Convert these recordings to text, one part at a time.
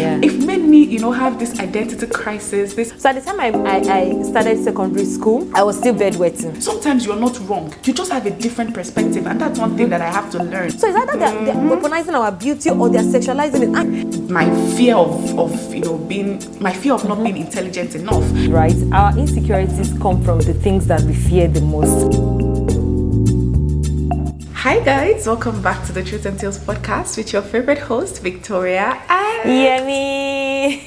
Yeah. It made me, you know, have this identity crisis. This So at the time I, I, I started secondary school, I was still bedwetting. sometimes you're not wrong. You just have a different perspective, and that's one thing that I have to learn. So it's either they're, they're weaponizing our beauty or they're sexualizing it. And, My fear of, of you know being my fear of not mm-hmm. being intelligent enough. right? Our insecurities come from the things that we fear the most. Hi guys, welcome back to the Truth and Tales podcast with your favorite host Victoria and Yemi!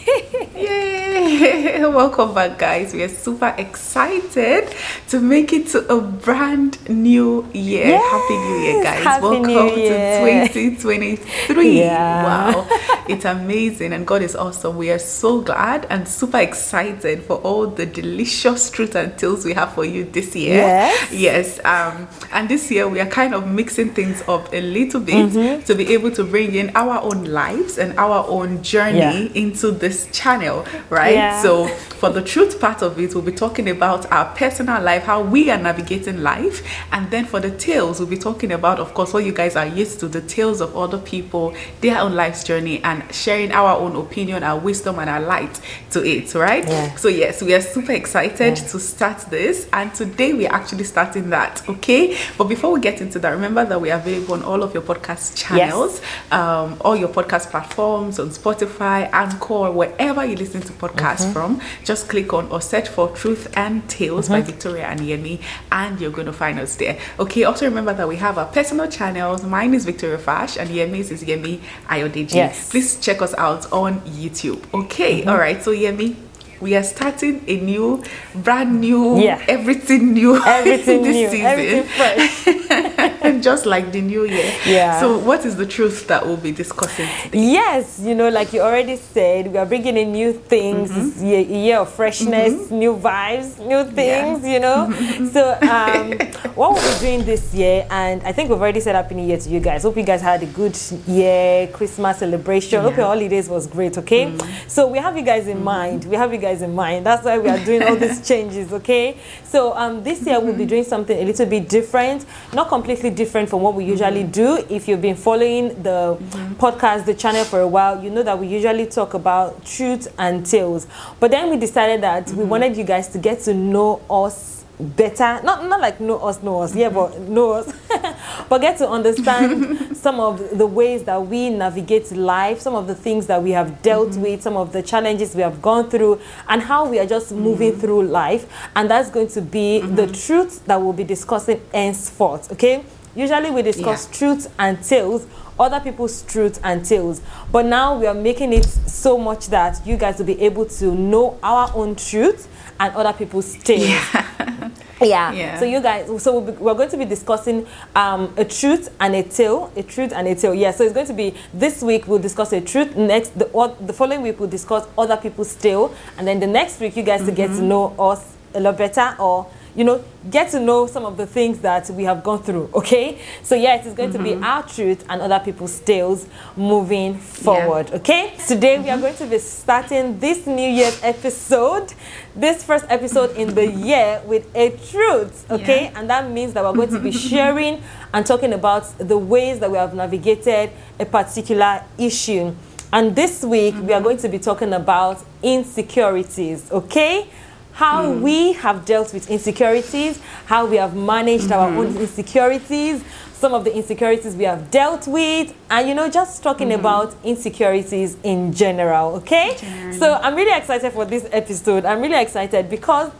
Yay! Welcome back, guys. We are super excited to make it to a brand new year. Yes! Happy New Year, guys. Happy Welcome Year. to 2023. Yeah. Wow. It's amazing and God is awesome. We are so glad and super excited for all the delicious truth and tales we have for you this year. Yes. Yes. Um, and this year we are kind of mixing things up a little bit Mm-hmm. to be able to bring in our own lives and our own journey Yeah. into this channel, right? Yeah. So, for the truth part of it, we'll be talking about our personal life, how we are navigating life, and then for the tales, we'll be talking about, of course, what you guys are used to the tales of other people, their own life's journey, and sharing our own opinion, our wisdom, and our light to it, right? Yeah. So, yes, we are super excited to start this, and today we are actually starting that, okay? But before we get into that, remember that we are available on all of your podcast channels, um, all your podcast platforms on Spotify, Anchor, wherever you listen to podcasts Mm-hmm. from. Just click on or search for Truth and Tales by mm-hmm. Victoria and Yemi, and you're going to find us there. Okay, also remember that we have our personal channels. Mine is Victoria Fash, and Yemi's is Yemi Ayodeji. Yes. Please check us out on YouTube. Okay, mm-hmm. all right, so Yemi. We are starting a new, brand new, Yeah. everything new, Everything this new, season. everything. just like the new year. Yeah. So, what is the truth that we'll be discussing today? Yes, you know, like you already said, we are bringing in new things. Mm-hmm. Year, year of freshness, new vibes, new things, you know. so, um, what we'll be doing this year, and I think we've already said Happy New Year to you guys. Hope you guys had a good year, Christmas celebration. Hope Yeah. Mm. your holidays was great, okay? So, we have you guys in mind. We have you guys in mind. That's why we are doing all these changes, okay? So, um, this year we'll be doing something a little bit different, not completely different from what we usually mm-hmm. do. If you've been following the mm-hmm. podcast, the channel for a while, you know that we usually talk about truth and tales. But then we decided that we mm-hmm. wanted you guys to get to know us better. Not not like know us know us yeah but know us. But get to understand some of the ways that we navigate life some of the things that we have dealt with some of the challenges we have gone through and how we are just moving through life. And that's going to be the truth that we'll be discussing henceforth okay usually we discuss Yeah. truth and tales other people's truths and tales but now we are making it so much that you guys will be able to know our own truth and other people's tales yeah. Yeah. So you guys, so we'll be, we're going to be discussing um, a truth and a tale, a truth and a tale. Yeah. So it's going to be this week we'll discuss a truth. Next, the or, the following week we'll discuss other people's tale, and then the next week you guys to get to know us a lot better, or you know, get to know some of the things that we have gone through. Okay. So yeah, it is going to be mm-hmm. our truth and other people's tales moving forward. Okay. Today we are going to be starting this New Year's episode, this first episode in the year with a truth. Okay, Yeah. and that means that we're going to be sharing and talking about the ways that we have navigated a particular issue. And this week we are mm-hmm. going to be talking about insecurities. Okay. How hmm. we have dealt with insecurities, how we have managed our hmm. own insecurities, some of the insecurities we have dealt with, and you know, just talking hmm. about insecurities in general, okay? Generally. So I'm really excited for this episode. I'm really excited because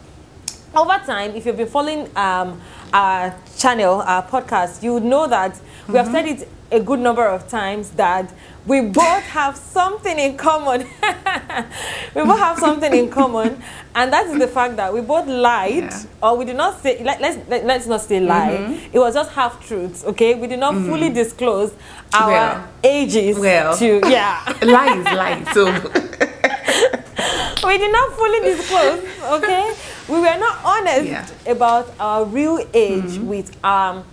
over time, if you've been following um, our channel, our podcast, you would know that we have said it a good number of times that we both have something in common. we both have something in common, and that is the fact that we both lied, Yeah. or we did not say. Let, let's let, let's not say lie. Mm-hmm. It was just half truths. Okay, we did not fully mm-hmm. disclose our Well. ages Well. to yeah. lie is lie. So, we did not fully disclose, okay? We were not honest Yeah. about our real age mm-hmm. with um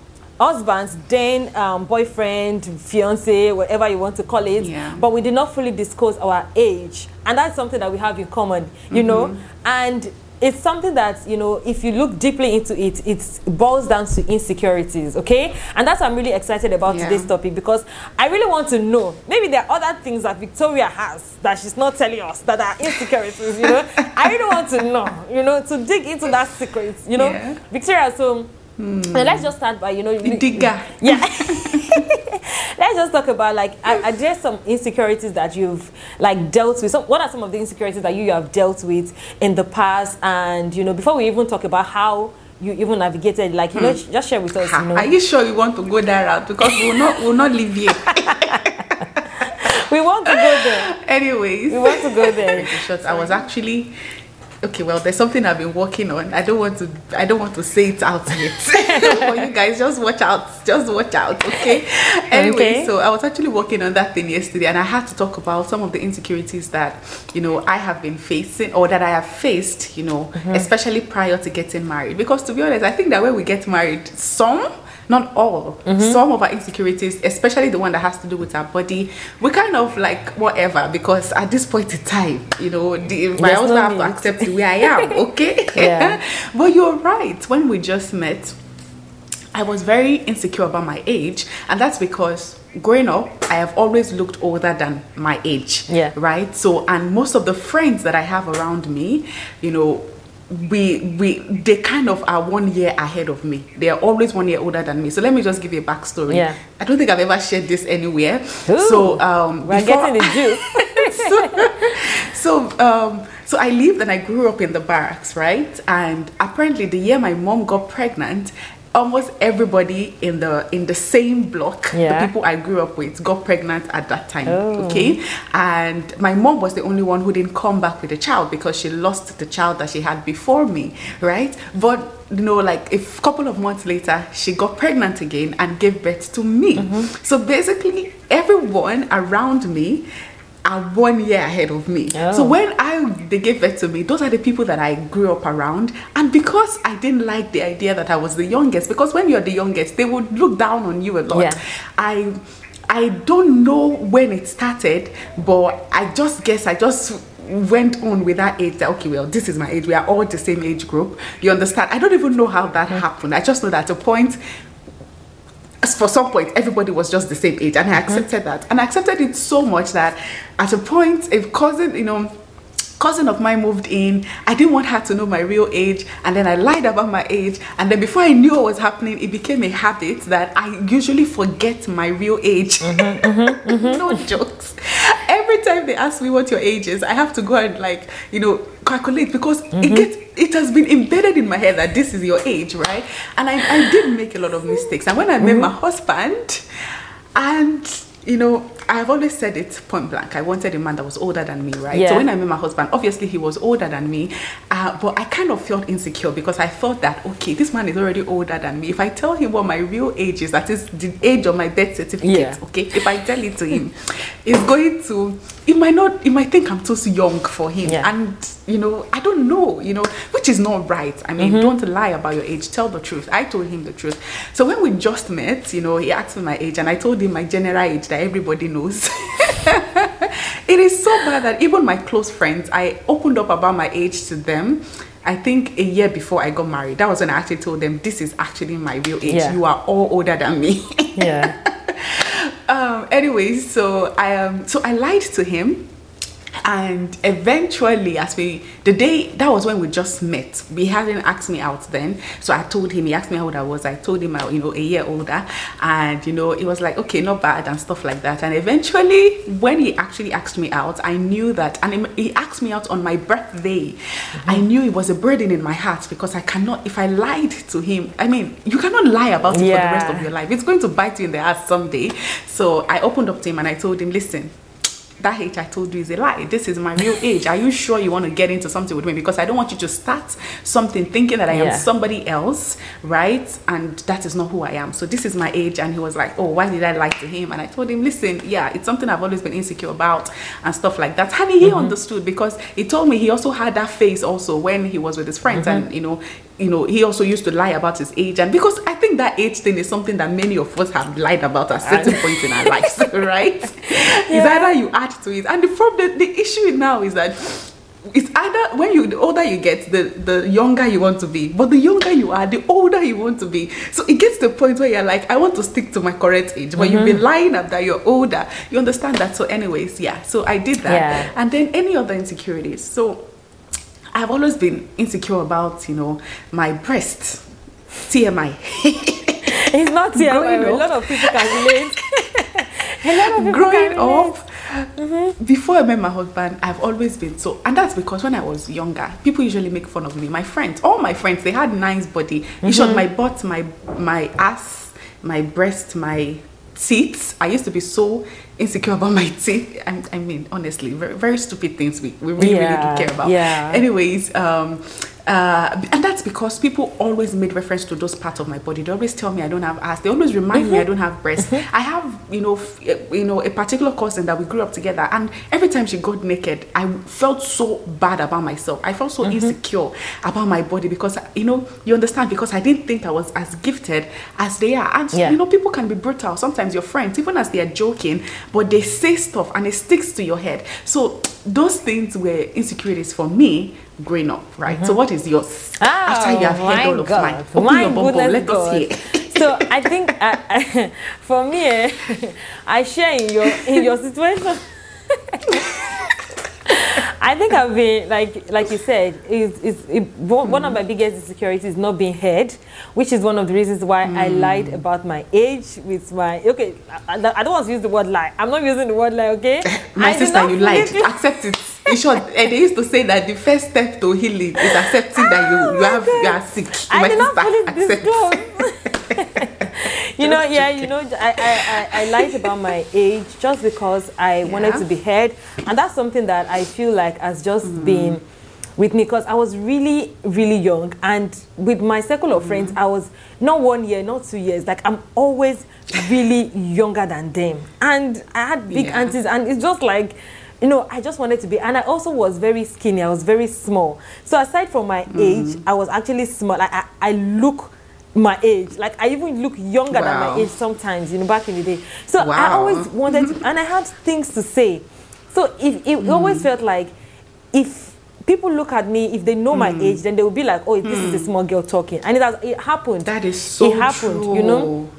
husbands, then um, boyfriend, fiance, whatever you want to call it. Yeah. But we did not fully disclose our age, and that's something that we have in common, you know. And it's something that you know if you look deeply into it it boils down to insecurities okay and that's why i'm really excited about Yeah. today's topic because i really want to know maybe there are other things that victoria has that she's not telling us that are insecurities you know i really want to know you know to dig into that secret you know Yeah. victoria so Hmm. now let's just start by you know digger. yeah let's just talk about like are, are there some insecurities that you've like dealt with some, what are some of the insecurities that you have dealt with in the past and you know before we even talk about how you even navigated like you know hmm. just share with us you know Are you sure you want to go that route? Because we'll not we'll not leave here. we want to go there Anyways. we want to go there Short, I was actually okay. Well, there's something I've been working on. I don't want to. I don't want to say it out yet. For you guys, just watch out. Just watch out. Okay. Anyway, Okay. so I was actually working on that thing yesterday, and I had to talk about some of the insecurities that you know I have been facing or that I have faced. You know, uh-huh. especially prior to getting married. Because to be honest, I think that when we get married, some. Not all. Some of our insecurities, especially the one that has to do with our body, we kind of like whatever because at this point in time, you know, the, my husband no have to accept where I am, okay? Yeah. but you're right. When we just met, I was very insecure about my age, and that's because growing up, I have always looked older than my age. Yeah. Right. So, and most of the friends that I have around me, you know, we we they kind of are one year ahead of me. They are always one year older than me. So let me just give you a backstory. Yeah. I don't think I've ever shared this anywhere. Ooh, so um, we're before- getting the juice so um so i lived and i grew up in the barracks right and apparently the year my mom got pregnant almost everybody in the in the same block Yeah. the people i grew up with got pregnant at that time Oh. okay and my mom was the only one who didn't come back with a child because she lost the child that she had before me right but you know like a couple of months later she got pregnant again and gave birth to me Mm-hmm. so basically everyone around me are one year ahead of me. Oh. So when I they gave birth to me, those are the people that I grew up around. And because I didn't like the idea that I was the youngest, because when you're the youngest, they would look down on you a lot. Yeah. I I don't know when it started, but I just guess I just went on with that age that okay well this is my age we are all the same age group you understand i don't even know how that happened i just know that at a point for some point everybody was just the same age and i accepted that. And i accepted it so much that at a point a cousin you know cousin of mine moved in i didn't want her to know my real age and then i lied about my age and then before i knew what was happening it became a habit that i usually forget my real age. Mm-hmm, mm-hmm, mm-hmm. No jokes every time they ask me what your age is i have to go and like you know calculate because it mm-hmm. gets it has been embedded in my head that this is your age right? And i, I did make a lot of mistakes. And when i met my husband and you know i've always said it point blank. I wanted a man that was older than me right? Yeah. so when i met my husband obviously he was older than me uh, but i kind of felt insecure because i thought that okay this man is already older than me. If i tell him what my real age is that is the age of my birth certificate Yeah. okay? If i tell it to him it's going to he might not he might think i'm too young for him. Yeah. and you know i don't know you know which is not right. I mean don't lie about your age. Tell the truth. I told him the truth. So when we just met you know he asked me my age and i told him my general age that everybody knows it is so bad that even my close friends i opened up about my age to them I think a year before I got married, that was when I actually told them this is actually my real age. Yeah. You are all older than me. yeah um anyways so i um so i lied to him and eventually as we the day that was when we just met. We hadn't asked me out then. So i told him he asked me how old i was. I told him I, you know a year older. And you know it was like okay not bad and stuff like that. And eventually when he actually asked me out i knew that and he- he asked me out on my birthday. I mm-hmm. knew it was a burden in my heart because i cannot if i lied to him i mean you cannot lie about it for the rest of your life. It's going to bite you in the ass someday. So i opened up to him and i told him listen that age I told you is a lie. This is my real age. Are you sure you want to get into something with me? Because I don't want you to start something thinking that I am somebody else, right? And that is not who I am. So this is my age. And he was like, Oh, why did I lie to him? And I told him, Listen, yeah, it's something I've always been insecure about and stuff like that. And he mm-hmm. understood because he told me he also had that phase also when he was with his friends mm-hmm. and you know you know, he also used to lie about his age, and because I think that age thing is something that many of us have lied about at certain points in our lives, right? It's either you add to it, and the problem, the issue now is that it's either when you the older you get the the younger you want to be. But the younger you are the older you want to be. So it gets to the point where you're like i want to stick to my correct age. But mm-hmm. you've been lying up that you're older. You understand that. So anyways yeah. So i did that. Yeah. and then any other insecurities. So i've always been insecure about you know my breast tmi it's not tmi a lot of people can relate a lot of people growing up Mm-hmm. Before I met my husband, I've always been so, and that's because when I was younger, people usually make fun of me. My friends, all my friends, they had nice body. Mm-hmm. You showed my butt, my my ass, my breast, my teeth. I used to be so insecure about my teeth. I, I mean, honestly, very, very stupid things we, we really, yeah, really do care about. Yeah. Anyways, um, uh, and that's because people always made reference to those parts of my body. They always tell me I don't have ass. They always remind mm-hmm. me I don't have breasts. Mm-hmm. I have, you know, f- eh, you know, a particular cousin that we grew up together, and every time she got naked, I felt so bad about myself. I felt so mm-hmm. insecure about my body because, you know, you understand because I didn't think I was as gifted as they are. And yeah. you know, people can be brutal. Sometimes your friends, even as they are joking, but they say stuff and it sticks to your head. So those things were insecurities for me growing up, right? Mm-hmm. So what is yours? Oh, After you have heard all God. of mine, open my your bubble, let God. us hear. so I think uh, for me, eh, I share in your in your situation. I think I've been like like you said is is it, one of my biggest insecurities is not being heard, which is one of the reasons why mm. I lied about my age with my okay. I, I, don't want to use the word lie. I'm not using the word lie. Okay, my I sister, you lied. Accept it. In short, and they used to say that the first step to healing is accepting oh, that you you have you are sick. I my did sister, not accept. you know, yeah, you know, I, I, I, I lied about my age just because I yeah. wanted to be heard. And that's something that I feel like has just mm. been with me because I was really, really young. And with my circle of mm. friends, I was not one year, not two years. Like, I'm always really younger than them. And I had big yeah. aunties, and it's just like, you know, I just wanted to be, and I also was very skinny. I was very small. So aside from my mm. age, I was actually small. Like I, I look my age. Like I even look younger wow. than my age sometimes, you know, back in the day. So wow. I always wanted to, and I had things to say. So if it mm. always felt like if people look at me, if they know mm. my age, then they will be like, oh, this mm. is a mm. small girl talking. And it has it happened. That is so It happened, true. you know.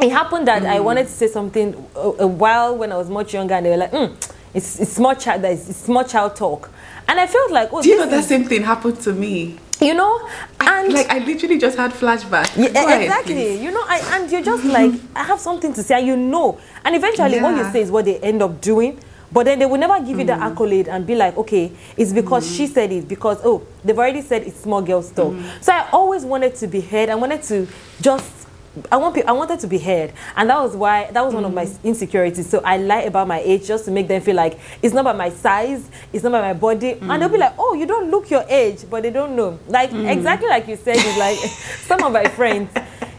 It happened that I mm. wanted to say something a, a, while when I was much younger, and they were like, mm, it's, it's small child, it's, it's small child talk. And I felt like, oh, do you know that same thing happened to me? You know and I, like i literally just had flashbacks yeah, ahead, exactly please. you know I, and you're just like i have something to say and you know and eventually yeah. what you say is what they end up doing but then they will never give mm. you the mm. accolade and be like okay it's because mm. she said it because oh they've already said it's small girl stuff mm. so i always wanted to be heard i wanted to just I want I wanted to be heard, and that was why that was one of my mm. insecurities. So I lie about my age just to make them feel like it's not about my size, it's not about my body, mm. and they'll be like, "Oh, you don't look your age," but they don't know. Like mm. exactly like you said, it's like some of my friends.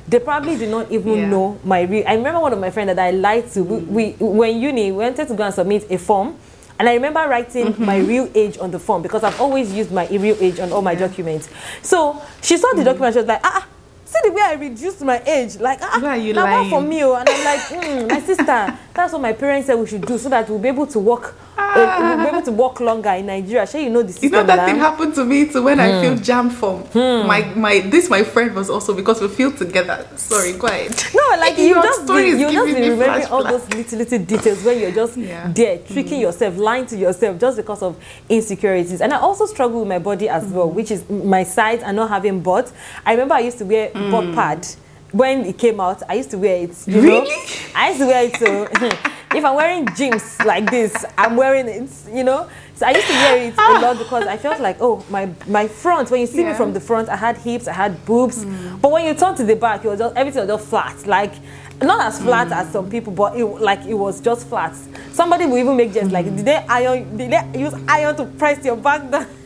They probably did not even yeah. know my real. I remember one of my friends that I lied to. We, we when uni we wanted to go and submit a form, and I remember writing mm-hmm. my real age on the form because I've always used my real age on all my yeah. documents. So she saw the mm. document, she was like, ah, ah see the way I reduced my age. Like, ah, Why are you now lying? for me. Oh. And I'm like, mm, my sister, that's what my parents said we should do so that we'll be able to work uh, we'll be able to walk longer in Nigeria. Sure, you know this. system. You know that thing happened to me too when I filled hmm. JAMB form. Hmm. My my this my friend was also because we filled together. Sorry, go ahead. No, like you just be, you just be remembering all those little little details when you're just yeah. there tricking mm. yourself, lying to yourself just because of insecurities. And I also struggle with my body as mm. well, which is my size and not having butt. I remember I used to wear mm. butt pad when it came out, I used to wear it. You really? Know? I used to wear it. So if I'm wearing jeans like this, I'm wearing it. You know. So I used to wear it a lot because I felt like, oh, my my front. When you see yeah. me from the front, I had hips, I had boobs. Mm. But when you turn to the back, it was just everything was just flat. Like not as flat mm. as some people, but it, like it was just flat. Somebody will even make jokes mm. like, did they iron? Did they use iron to press your back down?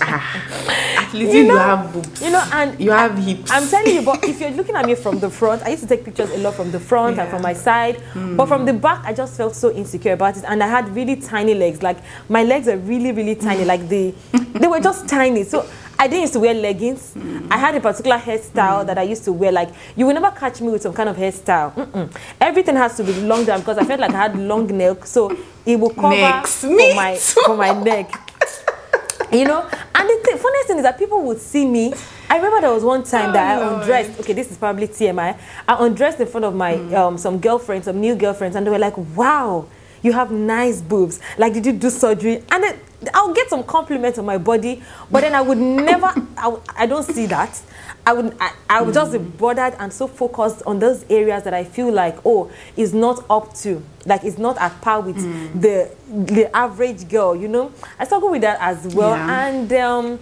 At least you, know, you have boobs. You know, and you have hips. I'm telling you, but if you're looking at me from the front, I used to take pictures a lot from the front yeah. and from my side. Mm. But from the back, I just felt so insecure about it. And I had really tiny legs. Like my legs are really, really tiny. like they they were just tiny. So I didn't used to wear leggings. Mm. I had a particular hairstyle mm. that I used to wear. Like you will never catch me with some kind of hairstyle. Mm-mm. Everything has to be long down because I felt like I had long neck, so it will cover for my for my neck. You know, and the th- funniest thing is that people would see me. I remember there was one time Oh, that I Lord. undressed. Okay, this is probably TMI. I undressed in front of my Mm. um, some girlfriends, some new girlfriends, and they were like, "Wow, you have nice boobs. Like, did you do surgery?" And then I'll get some compliments on my body, but then I would never. I, I don't see that. I would. I, I would just be bothered and so focused on those areas that I feel like, oh, is not up to, like, it's not at par with mm. the the average girl. You know, I struggle with that as well, Yeah. and um,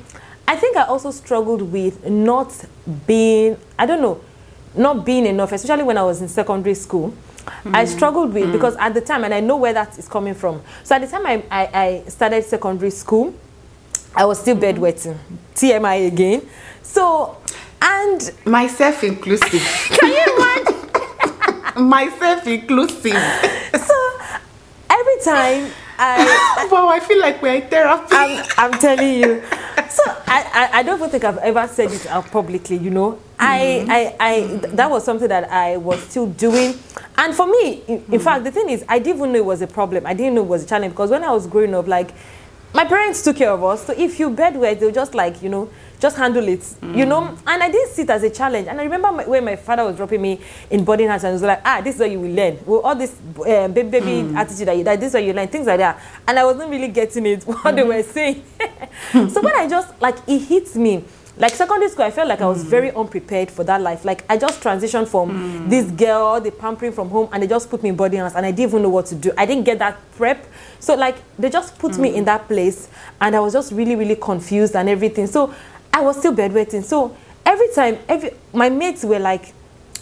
I think I also struggled with not being, I don't know, not being enough, especially when I was in secondary school. I mm. struggled with mm. because at the time, and I know where that is coming from. So at the time I, I, I started secondary school, I was still bedwetting, TMI again. So, and Myself inclusive. can you imagine? Myself inclusive. so every time I, wow, I feel like we're in therapy. I'm, I'm telling you. So I, I, I don't even think I've ever said it out publicly, you know. I, mm-hmm. I, I, th- that was something that I was still doing. And for me, in, in fact, the thing is, I didn't even know it was a problem. I didn't know it was a challenge because when I was growing up, like, my parents took care of us. So if you bedwet, they'll just like, you know, just handle it, you know. And I didn't see it as a challenge. And I remember my, when my father was dropping me in boarding house and he was like, ah, this is what you will learn. Well, all this um, baby, baby hmm. attitude that you, that this is what you learn, things like that. And I wasn't really getting it, what they were hmm. saying. so when I just, like, it hits me. Like secondary school, I felt like I was hmm. very unprepared for that life. Like I just transitioned from this girl, the pampering from home, and they just put me in boarding house, and I didn't even know what to do. I didn't get that prep, so like they just put me in that place, and I was just really, really confused and everything. So I was still bedwetting. So every time, every my mates were like,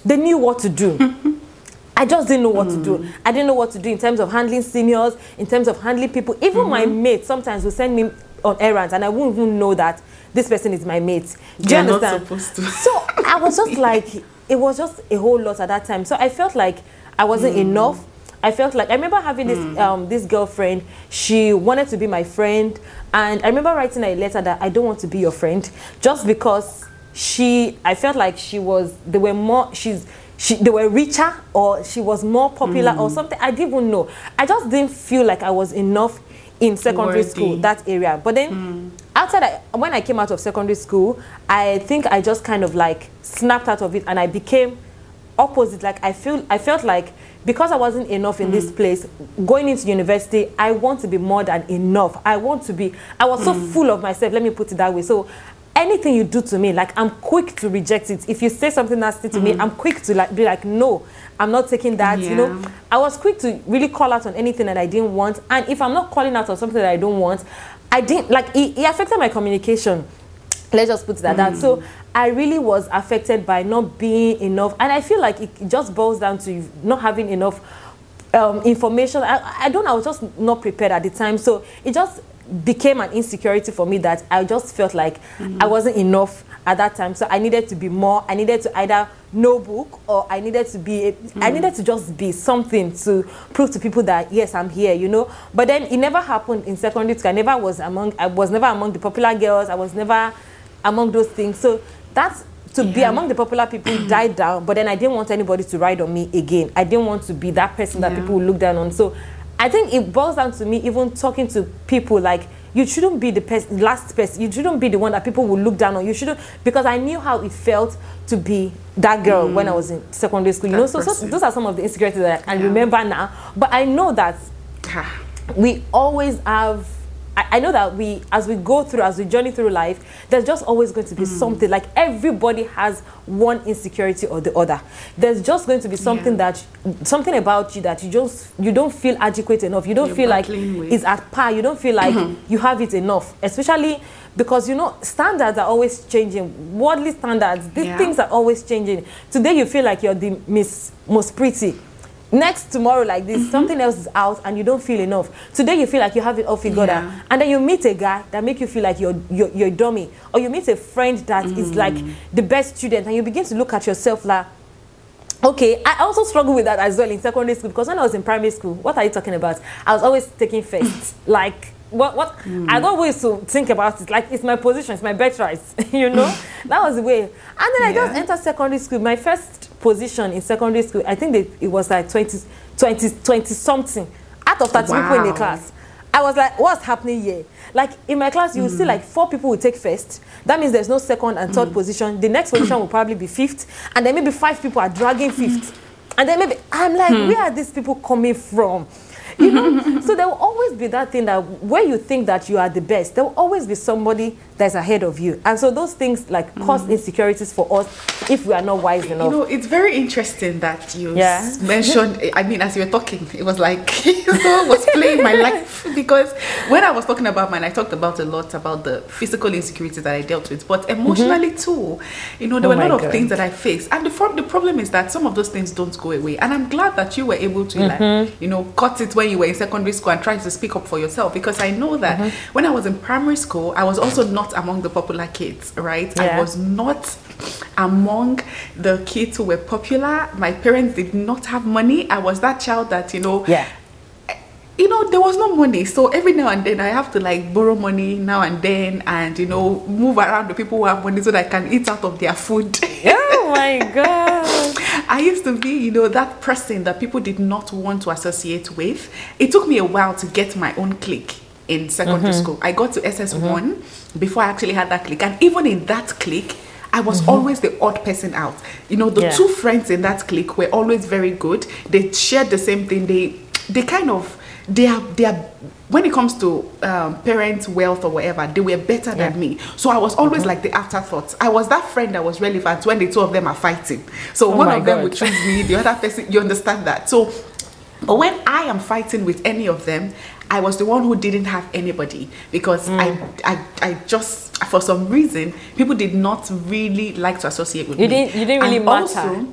they knew what to do. I just didn't know what to do. I didn't know what to do in terms of handling seniors, in terms of handling people. Even my mates sometimes will send me on errands, and I won't even know that this person is my mate. Do you understand? So I was just like, it was just a whole lot at that time. So I felt like I wasn't enough. I felt like I remember having this hmm. um, this girlfriend. She wanted to be my friend, and I remember writing a letter that I don't want to be your friend, just because she. I felt like she was. They were more. She's. She, they were richer or she was more popular or hmm. something. I didn't even know. I just didn't feel like I was enough in secondary Worthy. school that area. But then hmm. after that, when I came out of secondary school, I think I just kind of like snapped out of it and I became opposite. Like I feel, I felt like because I wasn't enough in this mm. place, going into university, I want to be more than enough. I want to be. I was so mm. full of myself. Let me put it that way. So. Anything you do to me, like I'm quick to reject it. If you say something nasty to me, mm. I'm quick to like be like, no, I'm not taking that. You know, I was quick to really call out on anything that I didn't want. And if I'm not calling out on something that I don't want, I didn't like it, it affected my communication. Let's just put it at that. So hmm. I really was affected by not being enough. And I feel like it just boils down to not having enough um, information. I, I don't know, I was just not prepared at the time. So it just became an insecurity for me that I just felt like hmm. I wasn't enough at that time. So I needed to be more. I needed to either know book or I needed to be, I hmm. needed to just be something to prove to people that yes, I'm here, you know. But then it never happened in secondary school. I never was among, I was never among the popular girls. I was never among those things. So that's to be among the popular people died down, but then I didn't want anybody to ride on me again. I didn't want to be that person that Yeah. people would look down on. So I think it boils down to me even talking to people like you shouldn't be the pers- last person. You shouldn't be the one that people will look down on. You shouldn't because I knew how it felt to be that girl when I mm. was in secondary school. You That know, so, so those are some of the insecurities that I can Yeah. remember now. But I know that we always have I, I know that we as we go through as we journey through life there's just always going to be mm. something like everybody has one insecurity or the other there's just going to be something Yeah. that something about you that you just you don't feel adequate enough you don't You're feel like with. it's at par you don't feel like you have it enough especially because you know standards are always changing worldly standards these Yeah. things are always changing today you feel like you're the miss most pretty next tomorrow like this something else is out and you don't feel enough. Today you feel like you have it all figured Yeah. out and then you meet a guy that make you feel like you're you're, you're a dummy. Or you meet a friend that is Mm. like the best student and you begin to look at yourself like okay i also struggle with that as well in secondary school because when i was in primary school what are you talking about? I was always taking first. Like what what i don't always to think about it like it's my position it's my birthright you know that was the way and then i just Yeah. entered secondary school my first position in secondary school i think they, it was like 20 20 20 something out of 30 people in the class I was like, what's happening here? Like in my class, you will see mm. like four people will take first. That means there's no second and third mm. position. The next position will probably be fifth, and then maybe five people are dragging fifth. Mm. And then maybe I'm like, hmm. where are these people coming from? You know, so there will always be that thing that where you think that you are the best, there will always be somebody that's ahead of you. And so those things like cause insecurities for us if we are not wise enough. You know, it's very interesting that you Yeah. mentioned. I mean, as you were talking, it was like someone was playing my life because when I was talking about mine, I talked about a lot about the physical insecurities that I dealt with, but emotionally too. You know, there Oh were a lot of God. things that I faced, and the from the problem is that some of those things don't go away. And I'm glad that you were able to, Mm-hmm. like, you know, cut it when you were in secondary school and try to speak up for yourself because I know that Mm-hmm. when I was in primary school, I was also not among the popular kids, right? I was not among the kids who were popular. My parents did not have money. I was that child that, you know, Yeah. you know, there was no money. So every now and then I have to like borrow money now and then and, you know, move around the people who have money so that I can eat out of their food. Oh my God. I used to be, you know, that person that people did not want to associate with. It took me a while to get my own clique in secondary Mm-hmm. school. I got to SS1 before I actually had that clique. And even in that clique, I was always the odd person out. You know, the Mm-hmm. Yeah. two friends in that clique were always very good. They shared the same thing. They they kind of they are they are when it comes to um, parents' wealth or whatever, they were better Yeah. than me. So I was always Mm-hmm. like the afterthought. I was that friend that was relevant when the two of them are fighting. So Oh one of them would choose me, the other person, you understand that. So, but when I am fighting with any of them, I was the one who didn't have anybody because Mm. I, I, I just, for some reason, people did not really like to associate with You me. didn't- you didn't really And matter. also,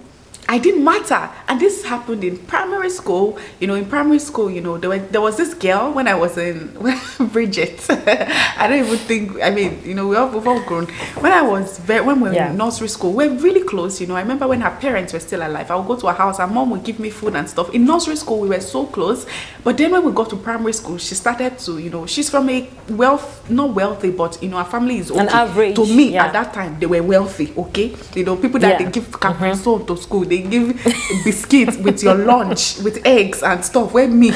I didn't matter, and this happened in primary school. You know, in primary school, you know, there, were, there was this girl when I was in Bridget. I don't even think. I mean, you know, we all, we've all grown. When I was very, when we were Yeah. in nursery school, we we're really close. You know, I remember when her parents were still alive. I would go to her house. Her mom would give me food and stuff. In nursery school, we were so close. But then when we got to primary school, she started to, you know, she's from a wealth, not wealthy, but you know, her family is okay. An average, To me, yeah. at that time, they were wealthy. Okay, you know, people that Yeah. they give Capri mm-hmm. Sun to school, they give biscuits with your lunch with eggs and stuff. Where me.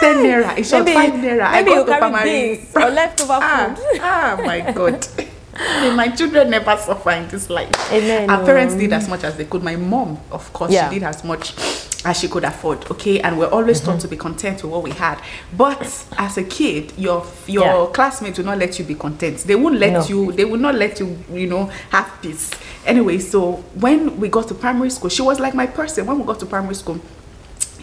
10 naira, it's Maybe- 5 naira. I maybe got you to beans or leftover ah, food. ah, my God. May my children never suffer in this life. Amen, Our parents did as much as they could. My mom, of course, Yeah. she did as much as she could afford. Okay, and we're always Mm-hmm. taught to be content with what we had. But as a kid, your your Yeah. classmates will not let you be content. They won't let No. you. They will not let you. You know, have peace. Anyway, so when we got to primary school, she was like my person. When we got to primary school,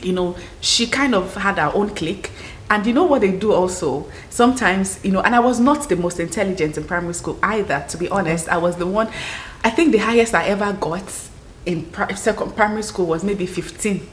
you know, she kind of had her own clique. And you know what they do also? Sometimes, you know, and I was not the most intelligent in primary school either, to be honest. I was the one, I think the highest I ever got in second primary school was maybe 15.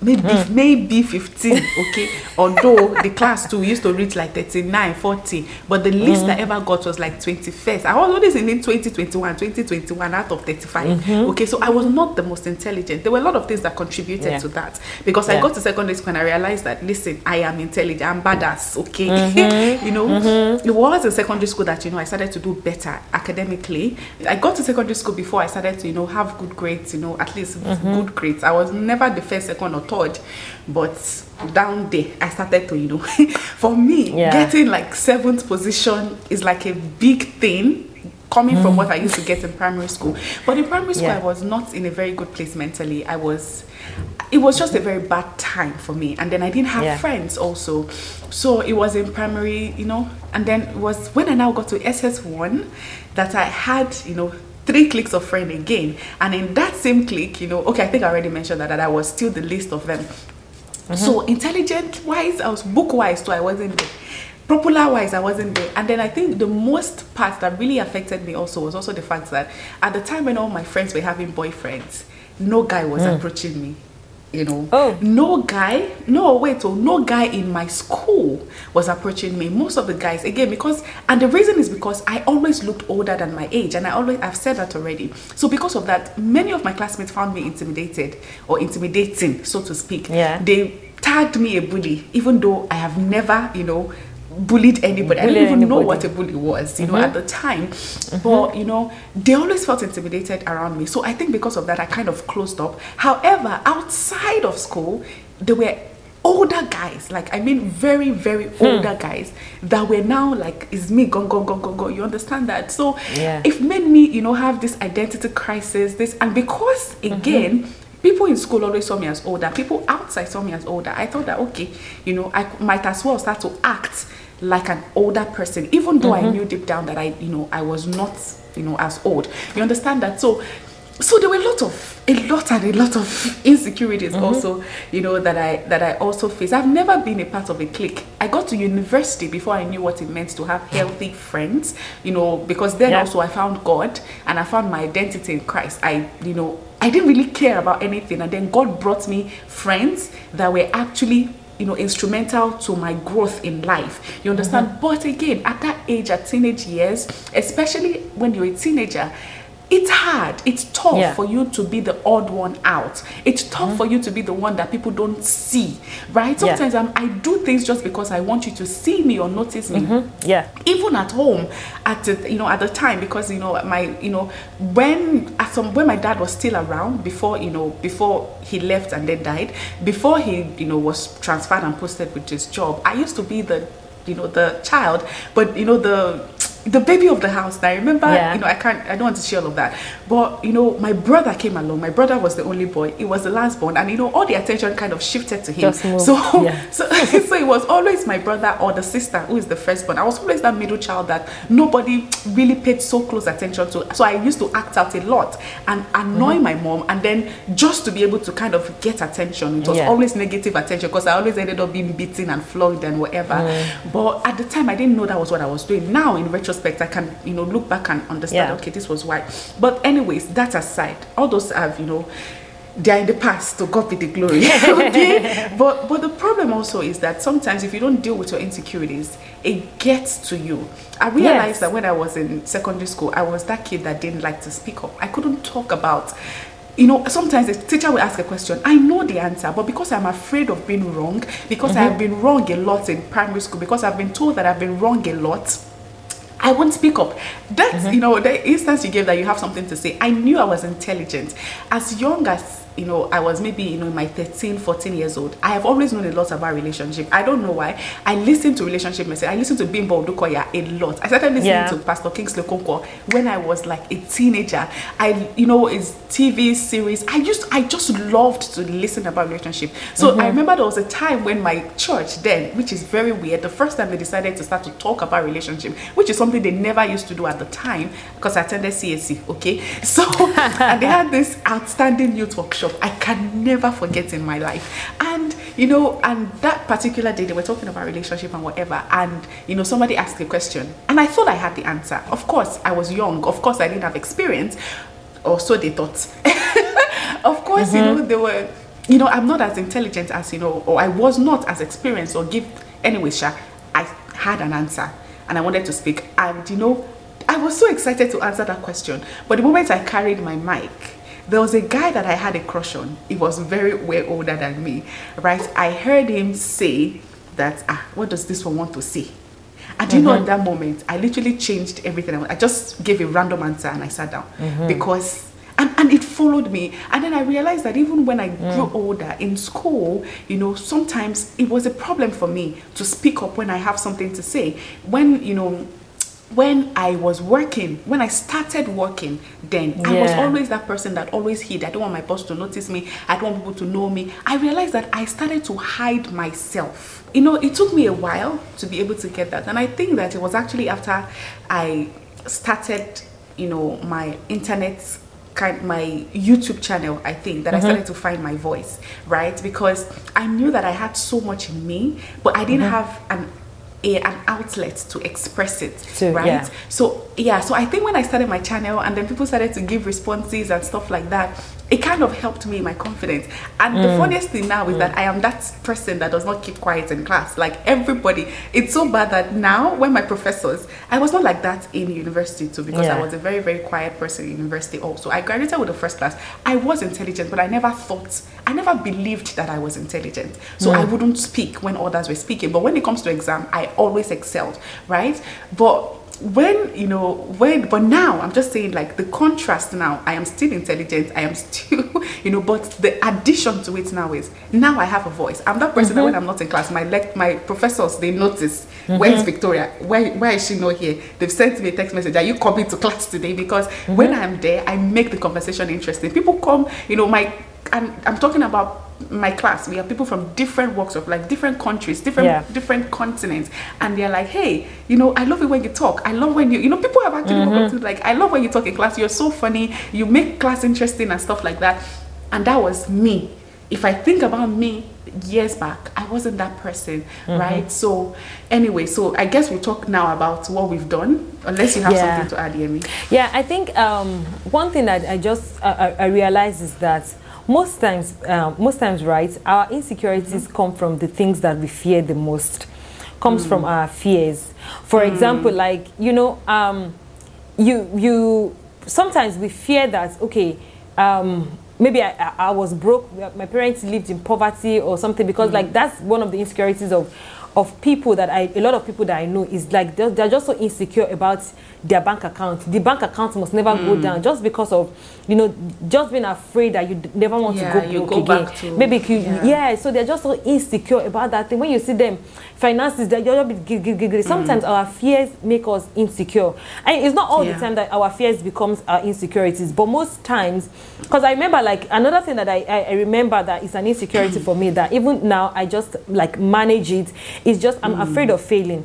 Maybe, maybe 15, okay? Although the class two used to reach like 39, 40, but the least I ever got was like 21st. I was always in 2021, 2021 out of 35, okay? So I was not the most intelligent. There were a lot of things that contributed Yeah. to that because I got to secondary school and I realized that listen, I am intelligent, I'm badass, okay? Mm-hmm. you know, it was in secondary school that you know I started to do better academically. I got to secondary school before I started to you know have good grades, you know, at least Mm-hmm. good grades. I was never the first, second, or third, but down there I started to you know, for me Yeah. getting like seventh position is like a big thing. Coming from mm. what I used to get in primary school, but in primary school Yeah. I was not in a very good place mentally. I was, it was just a very bad time for me, and then I didn't have Yeah. friends also. So it was in primary, you know, and then it was when I now got to SS1 that I had, you know, three clicks of friend again. And in that same click you know, okay, I think I already mentioned that, that I was still the least of them. Mm-hmm. So intelligent wise, I was book wise too, I wasn't there. Popular wise, I wasn't there. And then I think the most part that really affected me also was also the fact that at the time when all my friends were having boyfriends, no guy was mm. approaching me. You know, Oh. no guy, no wait, oh, no guy in my school was approaching me. Most of the guys, again, because and the reason is because I always looked older than my age, and I always I've said that already. So because of that, many of my classmates found me intimidated or intimidating, so to speak. Yeah. They tagged me a bully, even though I have never, you know, bullied anybody. I didn't even know what a bully was, you know, at the time. But you know, they always felt intimidated around me. So I think because of that, I kind of closed up. However, outside of school, there were older guys, like I mean very, very Hmm. older guys that were now like, is me gone, gone, gone, gone, gone. You understand that? So Yeah. it made me, you know, have this identity crisis, this and because Mm-hmm. People in school always saw me as older, people outside saw me as older. I thought that okay, you know, I might as well start to act like an older person, even though Mm-hmm. I knew deep down that I, you know, I was not, you know, as old. You understand that? So so there were a lot of a lot and a lot of insecurities Mm-hmm. also you know that i that i also face i've never been a part of a clique i got to university before i knew what it meant to have healthy friends you know because then Yeah. also i found god and i found my identity in christ i you know i didn't really care about anything. And then god brought me friends that were actually you know instrumental to my growth in life. You understand? Mm-hmm. but again at that age at teenage years especially when you're a teenager it's hard it's tough Yeah. for you to be the odd one out it's tough mm-hmm. for you to be the one that people don't see right Yeah. sometimes I'm, i do things just because i want you to see me or notice me mm-hmm. Yeah. even at home at the, you know at the time because you know my you know when at some when my dad was still around before you know before he left and then died before he you know was transferred and posted with his job i used to be the you know the child but you know the the baby of the house and i remember Yeah. you know i can't i don't want to share all of that but you know my brother came along my brother was the only boy he was the last born and you know all the attention kind of shifted to him so yeah. so, so it was always my brother or the sister who is the firstborn. I was always that middle child that nobody really paid so close attention to. So I used to act out a lot and annoy Mm-hmm. my mom, and then just to be able to kind of get attention. It was Yeah. always negative attention because I always ended up being beaten and flogged and whatever. Mm. But at the time, I didn't know that was what I was doing. Now, in retrospect, I can you know look back and understand. Yeah. Okay, this was why. But anyways, that aside, all those have you know they are in the past to God be the glory. okay? But but the problem also is that sometimes if you don't deal with your insecurities, it gets to you. I realized Yes. that when I was in secondary school, I was that kid that didn't like to speak up. I couldn't talk about you know, sometimes the teacher will ask a question. I know the answer, but because I'm afraid of being wrong, because I mm-hmm. have been wrong a lot in primary school, because I've been told that I've been wrong a lot, I won't speak up. That's, mm-hmm. you know, the instance you gave that you have something to say. I knew I was intelligent. As young as, you know, I was maybe, you know, my 13, 14 years old, I have always known a lot about relationship. I don't know why. I listened to relationship message. I listened to Bimbo Odukoya a lot. I started listening Yeah. to Pastor Kingsley Okonkwo when I was like a teenager. I, you know, his TV series. I used, I just loved to listen about relationship. So I mm-hmm. remember there was a time when my church then, which is very weird, the first time they decided to start to talk about relationship, which is something they never used to do at the time because I attended CSC. Okay, so and they had this outstanding youth workshop. I can never forget in my life. And you know, and that particular day they were talking about relationship and whatever. And you know, somebody asked a question, and I thought I had the answer. Of course, I was young. Of course, I didn't have experience, or so they thought. of course, you know, mm-hmm. they were. You know, I'm not as intelligent as you know, or I was not as experienced or give. Anyway, Sha, I had an answer, and I wanted to speak. And you know, I was so excited to answer that question. But the moment I carried my mic, there was a guy that I had a crush on. He was very way older than me, right? I heard him say that, ah, what does this one want to say? And you know, at mm-hmm. that moment, I literally changed everything. I just gave a random answer and I sat down mm-hmm. because, and, and it followed me. And then I realized that even when I grew mm. older in school, you know, sometimes it was a problem for me to speak up when I have something to say. When, you know, when I was working, when I started working, then I was always that person that always hid. I don't want my boss to notice me. I don't want people to know me. I realized that I started to hide myself. You know, it took me a while to be able to get that. And I think that it was actually after I started, you know, my internet kind my YouTube channel, I think, that I mm-hmm. started to find my voice, right? Because I knew that I had so much in me, but I didn't mm-hmm. have an a, an outlet to express it, right? yeah. So yeah, so I think when I started my channel and then people started to give responses and stuff like that, it kind of helped me in my confidence. And the Mm. funniest thing now is that I am that person that does not keep quiet in class. Like everybody, it's so bad that now when my professors, I was not like that in university too because I was a very very quiet person in university also. I graduated with the first class. I was intelligent, but I never thought, I never believed that I was intelligent. So I wouldn't speak when others were speaking. But when it comes to exam, I always excelled, right? But when you know when but now i'm just saying like the contrast now i am still intelligent i am still you know but the addition to it now is now i have a voice i'm that person mm-hmm. that when i'm not in class my lect my professors they notice mm-hmm. where is victoria where, where is she not here they've sent me a text message are you coming to class today because mm-hmm. when i'm there i make the conversation interesting people come you know my and i'm talking about my class we have people from different walks of life different countries different yeah. different continents and they're like hey you know i love it when you talk i love when you you know people have actually mm-hmm. to like i love when you talk in class you're so funny you make class interesting and stuff like that and that was me if i think about me years back i wasn't that person mm-hmm. right so anyway so i guess we'll talk now about what we've done unless you have yeah. something to add Yemi. yeah i think um, one thing that i just uh, I, I realized is that most times, uh, most times, right, our insecurities mm-hmm. come from the things that we fear the most. Comes mm. from our fears. For mm. example, like you know, um, you you sometimes we fear that okay, um, maybe I, I was broke. My parents lived in poverty or something because mm. like that's one of the insecurities of of people that I, a lot of people that I know is like they're, they're just so insecure about their bank account. The bank account must never mm. go down just because of, you know, just being afraid that you never want yeah, to go broke go again. To, Maybe you, yeah. yeah. so they're just so insecure about that thing. When you see them, finances, they're just mm. Sometimes mm. our fears make us insecure. And it's not all yeah. the time that our fears becomes our insecurities, but most times, because I remember like another thing that I, I, I remember that is an insecurity for me that even now I just like manage it. It's just I'm mm. afraid of failing.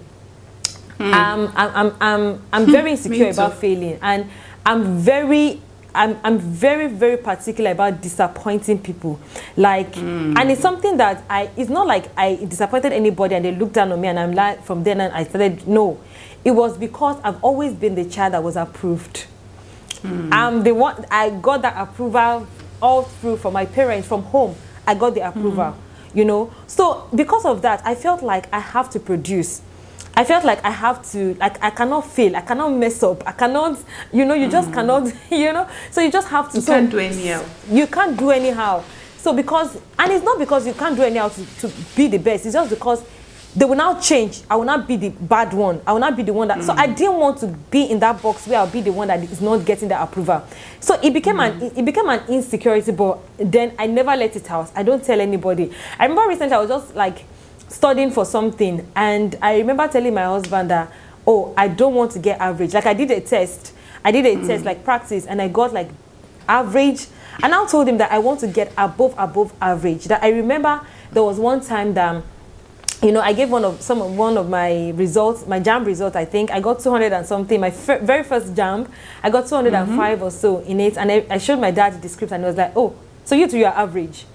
Mm. Um, I'm, I'm, I'm, I'm very insecure about failing, and I'm very I'm, I'm very very particular about disappointing people like mm. and it's something that i it's not like i disappointed anybody and they looked down on me and i'm like from then on i started no it was because i've always been the child that was approved mm. i'm the one i got that approval all through from my parents from home i got the approval mm. you know so because of that i felt like i have to produce I felt like I have to, like, I cannot fail, I cannot mess up, I cannot, you know, you just mm. cannot, you know, so you just have to. You so can't do anyhow. You can't do anyhow. So because, and it's not because you can't do anyhow to, to be the best, it's just because they will now change. I will not be the bad one. I will not be the one that. Mm. So I didn't want to be in that box where I'll be the one that is not getting the approval. So it became mm. an it became an insecurity. But then I never let it out. I don't tell anybody. I remember recently I was just like studying for something and I remember telling my husband that, oh, I don't want to get average. Like I did a test. I did a mm. test, like practice, and I got like average. And I told him that I want to get above, above average. That I remember there was one time that you know, I gave one of some of one of my results, my JAMB result. I think I got 200 and something. My f- very first JAMB, I got 205 mm-hmm. or so in it, and I, I, showed my dad the script, and he was like, "Oh, so you two, you're average."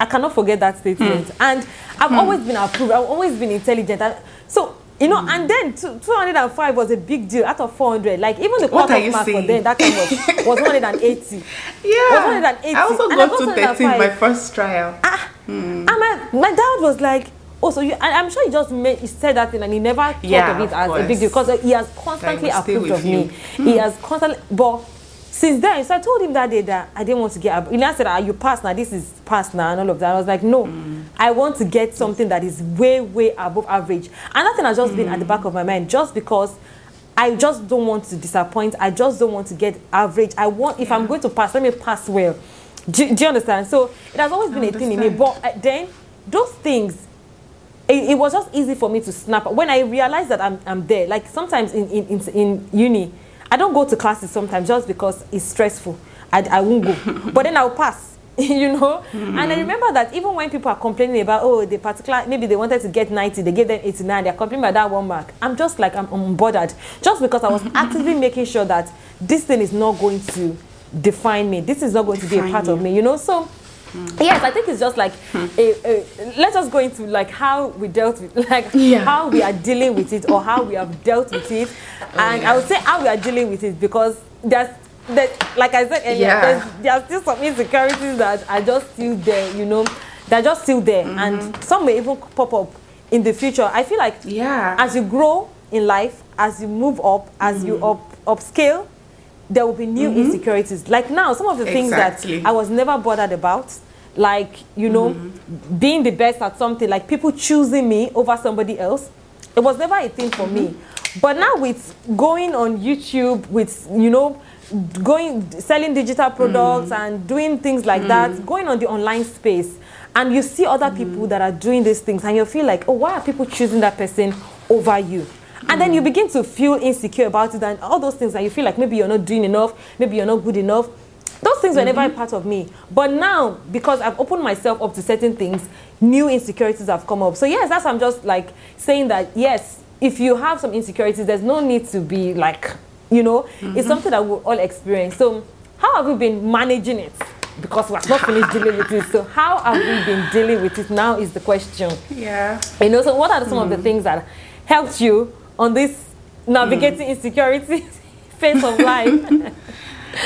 I cannot forget that statement. Hmm. And I've hmm. always been approved. I've always been intelligent. And so you know, hmm. and then 205 was a big deal out of 400. Like even the off mark for then that time was, was 180. Yeah. Was 180. I also got, to 13 my first trial. Ah. And my, my dad was like, oh, so you, and I'm sure he just made, he said that thing and he never thought yeah, of it as course. a big deal because he has constantly approved of you. me. He has constantly, but since then, so I told him that day that I didn't want to get up. He said, ah, you passed now, this is past now, and all of that. I was like, no, mm. I want to get something that is way, way above average. And nothing has just mm. been at the back of my mind just because I just don't want to disappoint. I just don't want to get average. I want, if yeah. I'm going to pass, let me pass well. Do, do you understand? So it has always been a thing in me. But uh, then, those things, it, it, was just easy for me to snap. When I realized that I'm, I'm there, like sometimes in, in, in, in uni, I don't go to classes sometimes just because it's stressful. I, I won't go. but then I'll pass. you know mm-hmm. and i remember that even when people are complaining about oh the particular maybe they wanted to get 90 they gave them 89 they're complaining about that one mark i'm just like i'm unbothered just because i was actively making sure that this thing is not going to define me this is not going define to be a part you. of me you know so Mm. Yes, I think it's just like mm. a, a, let's just go into like how we dealt with like yeah. how we are dealing with it or how we have dealt with it, oh, and yeah. I would say how we are dealing with it because there's that like I said earlier, yeah. there are still some insecurities that are just still there, you know, they're just still there, mm-hmm. and some may even pop up in the future. I feel like yeah, as you grow in life, as you move up, as mm-hmm. you up upscale there will be new mm-hmm. insecurities. Like now, some of the things exactly. that I was never bothered about, like, you know, mm-hmm. being the best at something, like people choosing me over somebody else, it was never a thing for mm-hmm. me. But now with going on YouTube, with you know, going selling digital products and doing things like that, going on the online space, and you see other people that are doing these things, and you feel like, oh, why are people choosing that person over you? And then you begin to feel insecure about it, and all those things, that you feel like maybe you're not doing enough, maybe you're not good enough. Those things were never a mm-hmm. part of me. But now, because I've opened myself up to certain things, new insecurities have come up. So, yes, that's I'm just like saying that, yes, if you have some insecurities, there's no need to be like, you know, it's mm-hmm. something that we'll all experience. So, how have we been managing it? Because we're not finished dealing with it. So, how have we been dealing with it now is the question. Yeah. You know, so what are some of the mm-hmm. things that helped you on this navigating insecurity phase of life?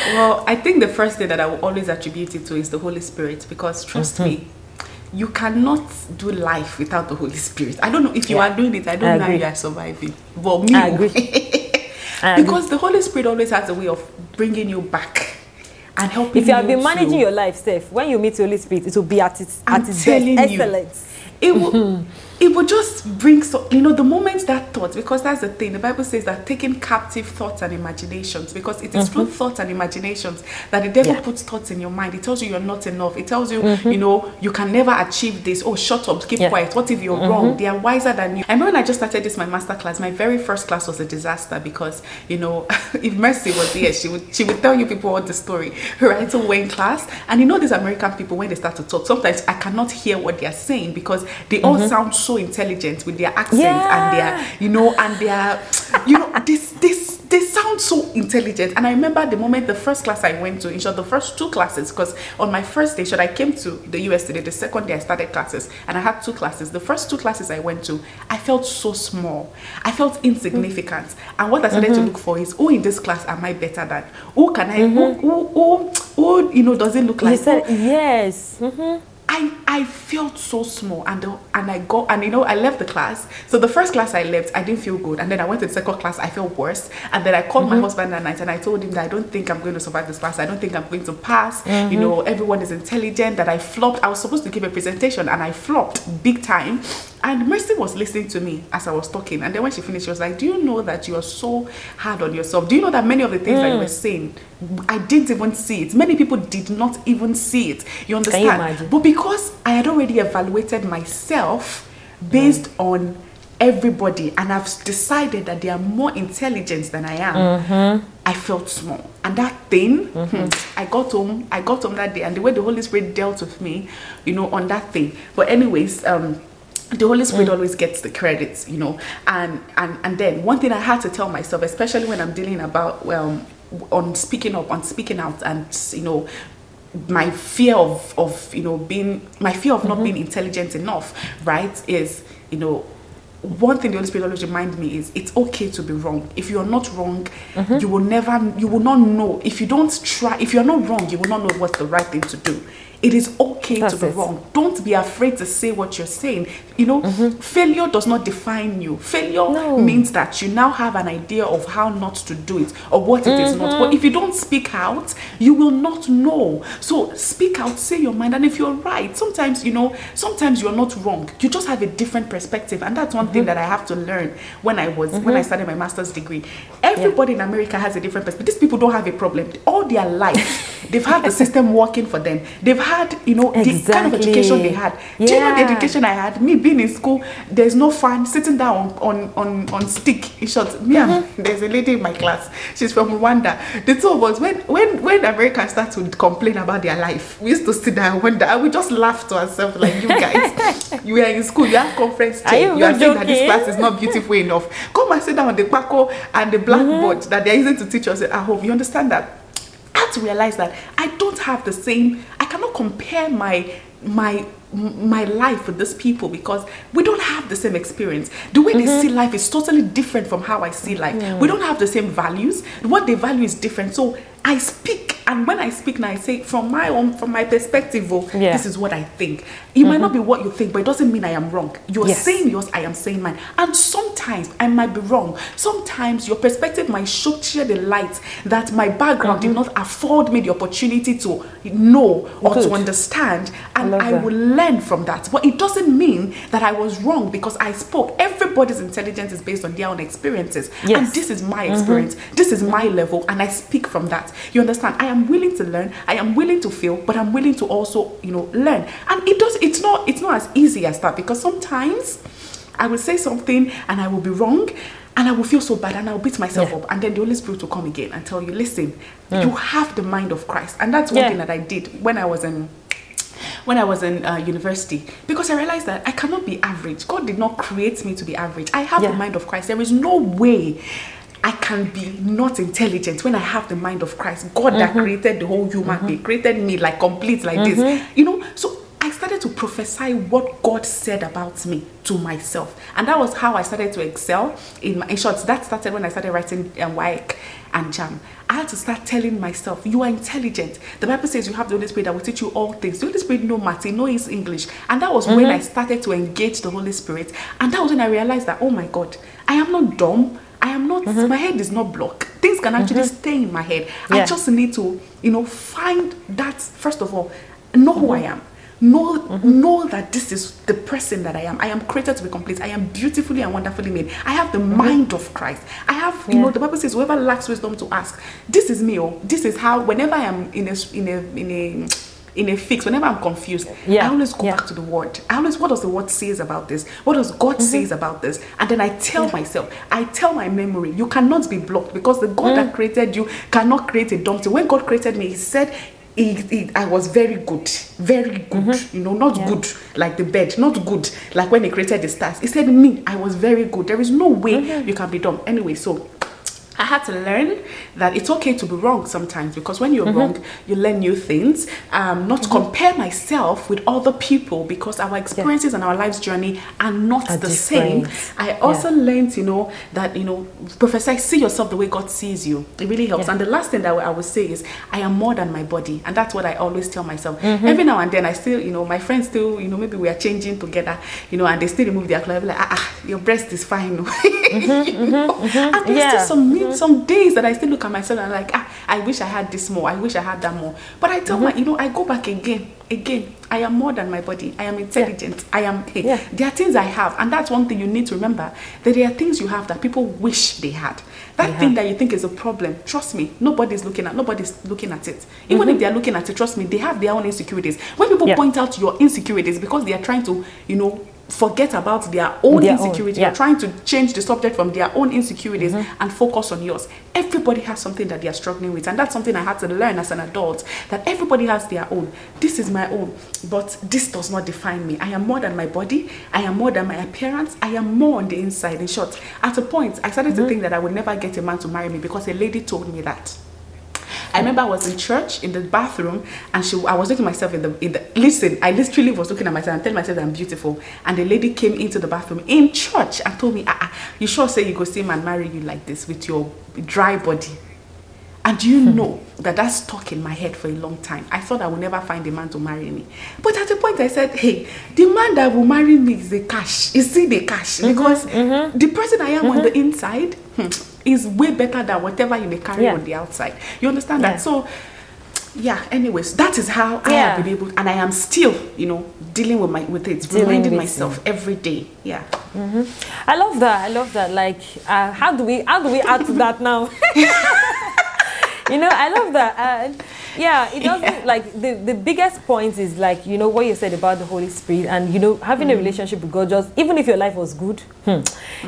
Well, I think the first thing that I will always attribute it to is the Holy Spirit because trust Mm-hmm. me, you cannot do life without the Holy Spirit. I don't know if you Yeah. are doing it, I I don't know how you are surviving. But me, I agree. I agree. because the Holy Spirit always has a way of bringing you back and helping if you have been managing your life safe, when you meet the Holy Spirit, it will be at its I'm at its best. you. Excellence. it will it will just bring so you know the moment that thought because that's the thing the bible says that taking captive thoughts and imaginations because it is through thoughts and imaginations that the devil Mm-hmm. Yeah. puts thoughts in your mind it tells you you're not enough it tells you Mm-hmm. you know you can never achieve this oh shut up keep Yeah. Mm-hmm. quiet what if you're wrong they are wiser than you i remember when i just started this my master class my very first class was a disaster because you know if mercy was here she would she would tell you people what the story right? So we're in class. And you know these american people when they start to talk sometimes i cannot hear what they're saying because they all mm-hmm. sound so intelligent with their accent and Yeah. their you know and their you know this this they sound so intelligent. And i remember the moment the first class i went to in short the first two classes because on my first day short i came to the us today the second day i started classes and i had two classes. The first two classes i went to i felt so small. I felt insignificant. And what i started to mm-hmm. look for is who in this class am i better than? Who can i who, mm-hmm. who who who you know does it look You like? said who- yes. Mm-hmm. I I felt so small and and I got and you know I left the class. So the first class I left, I didn't feel good, and then I went to the second class, I felt worse. And then I called my mm-hmm. husband that night and I told him that I don't think I'm going to survive this class. I don't think I'm going to pass. You mm-hmm. know, everyone is intelligent. That I flopped. I was supposed to give a presentation and I flopped big time. And Mercy was listening to me as I was talking. And then when she finished, she was like, "Do you know that you are so hard on yourself? Do you know that many of the things that you were saying, I didn't even see it. Many people did not even see it. You understand? imagine? But because I had already evaluated myself based on everybody and I've decided that they are more intelligent than I am, I felt small. And that thing, hmm, I got home, I got home that day, and the way the Holy Spirit dealt with me, you know, on that thing. But anyways, um the Holy Spirit always gets the credits, you know. And and and then one thing I had to tell myself, especially when I'm dealing about um on speaking up, on speaking out, and you know, my fear of of you know being my fear of not being intelligent enough, right? Is you know one thing the Holy Spirit always remind me is it's okay to be wrong. If you are not wrong, you will never, you will not know. If you don't try, if you are not wrong, you will not know what's the right thing to do. It is okay That's to be it. wrong. Don't be afraid to say what you're saying. You know, mm-hmm. failure does not define you. Failure No. means that you now have an idea of how not to do it or what it is not. But mm-hmm. if you don't speak out, you will not know. So speak out, say your mind. And if you're right, sometimes, you know, sometimes you're not wrong. You just have a different perspective. And that's one thing mm-hmm. that I have to learn when I was, when I started my master's degree. Everybody in America has a different perspective. These people don't have a problem. All their life, they've had the system working for them. They've had, you know, the kind of education they had. Do you know the education I had? Me being in school, there's no fan sitting down on on on stick. In short, me and there's a lady in my class. She's from Rwanda. The two of us, when when when Americans start to complain about their life, we used to sit down and wonder, and we just laugh to ourselves like you guys. you are in school, you have conference Are chair, you you are saying that this class is not beautiful enough. Come and sit down on the pako and the blackboard Mm-hmm. that they're using to teach us at home. You understand that? I had to realize that I don't have the same. I cannot compare my my my life with these people because we don't have the same experience. The way they mm-hmm. see life is totally different from how I see life. We don't have the same values. What they value is different. So I speak and when I speak now, I say from my own, from my perspective, oh, Yeah. this is what I think. It might not mm-hmm. be what you think, but it doesn't mean I am wrong. You're Yes. saying yours, I am saying mine. And sometimes I might be wrong. Sometimes your perspective might share the light that my background did mm-hmm. not afford me the opportunity to know or Good. to understand, and love I, will learn from that. But it doesn't mean that I was wrong because I spoke. Everybody's intelligence is based on their own experiences, and this is my mm-hmm. experience. This is my level, and I speak from that. You understand? I am willing to learn. I am willing to fail, but I'm willing to also, you know, learn. And it does. It's not. It's not as easy as that because sometimes I will say something and I will be wrong. And I will feel so bad and I'll beat myself Yeah. up. And then the Holy Spirit will come again and tell you, listen, you have the mind of Christ. And that's one Yeah. thing that I did when I was in when I was in uh, university because I realized that I cannot be average. God did not create me to be average. I have Yeah. the mind of Christ. There is no way I can be not intelligent when I have the mind of Christ. God that mm-hmm. created the whole human mm-hmm. being created me like complete like this. Mm-hmm. You know, so I started to prophesy what God said about me to myself, and that was how I started to excel. In, my, in short, that started when I started writing um, WAEC and JAMB. I had to start telling myself, "You are intelligent." The Bible says you have the Holy Spirit that will teach you all things. The Holy Spirit know math, he knows English, and that was when I started to engage the Holy Spirit, and that was when I realized that, oh my God, I am not dumb. I am not. Mm-hmm. My head is not blocked. Things can actually mm-hmm. stay in my head. I just need to, you know, find that first of all, know who I mm-hmm. am. Know, know that this is the person that I am. I am created to be complete. I am beautifully and wonderfully made. I have the mind of Christ. I have, you know, the Bible says, whoever lacks wisdom to ask. This is me. Oh, this is how. Whenever I am in a in a in a in a fix, whenever I'm confused, Yeah. I always go Yeah. back to the word. I always, what does the word says about this? What does God mm-hmm. says about this? And then I tell myself, I tell my memory, you cannot be blocked because the God that mm. created you cannot create a dumb thing. When God created me, He said. He, he- I was very good, very good. Mm-hmm. You know, not Yeah. good like the bed, not good like when He created the stars. He said, "Me, I was very good. There is no way mm-hmm. you can be dumb." Anyway, so I had to learn that it's okay to be wrong sometimes because when Mm-hmm. you're wrong, you learn new things. Um, not to compare myself with other people because our experiences and our life's journey are not Are the same. I also learned, you know, that you know, prophesy, see yourself the way God sees you. It really helps. Yeah. And the last thing that I would say is, I am more than my body, and that's what I always tell myself. Mm-hmm. Every now and then, I still, you know, my friends still, you know, maybe we are changing together, you know, and they still remove their clothes. Like, ah, ah, your breast is fine. you know? And there's Mm-hmm. Yeah. still some some days that I still look at myself and I'm like, ah, I wish I had this more. I wish I had that more. But I tell Mm-hmm. my, you know, I go back again, again. I am more than my body. I am intelligent. I am. Hey, Yeah. there are things I have, and that's one thing you need to remember. That there are things you have that people wish they had. That They thing have. that you think is a problem, trust me, nobody's looking at. Nobody's looking at it. Even if they are looking at it, trust me, they have their own insecurities. When people Mm-hmm. Yeah. point out your insecurities because they are trying to, you know. Forget about their own Their own, insecurity. yeah. You're trying to change the subject from their own insecurities Mm-hmm. and focus on yours. Everybody has something that they are struggling with, and that's something I had to learn as an adult. That everybody has their own. This is my own, but this does not define me. I am more than my body. I am more than my appearance. I am more on the inside. In short, at a point, I started Mm-hmm. to think that I would never get a man to marry me because a lady told me that. I remember I was in church in the bathroom and she I was looking at myself in the in the listen, I literally was looking at myself and telling myself that I'm beautiful. And the lady came into the bathroom in church and told me, ah, ah you sure say you go see a man marry you like this with your dry body. And do you know that that stuck in my head for a long time? I thought I would never find a man to marry me. But at a point, I said, hey, the man that will marry me is the cash. Is see the cash? Because the person I am on the inside hmm, is way better than whatever you may carry Yeah. on the outside. You understand Yeah. that? So, yeah, anyways, that is how I Yeah. have been able, and I am still, you know, dealing with my with it, Dealing reminding with myself every day. Yeah. Mhm. I love that. I love that. Like, uh, how do we how do we add to that now? you know, I love that. And yeah, it doesn't like the the biggest point is like you know what you said about the Holy Spirit and you know having Mm. a relationship with God. Just even if your life was good, hmm,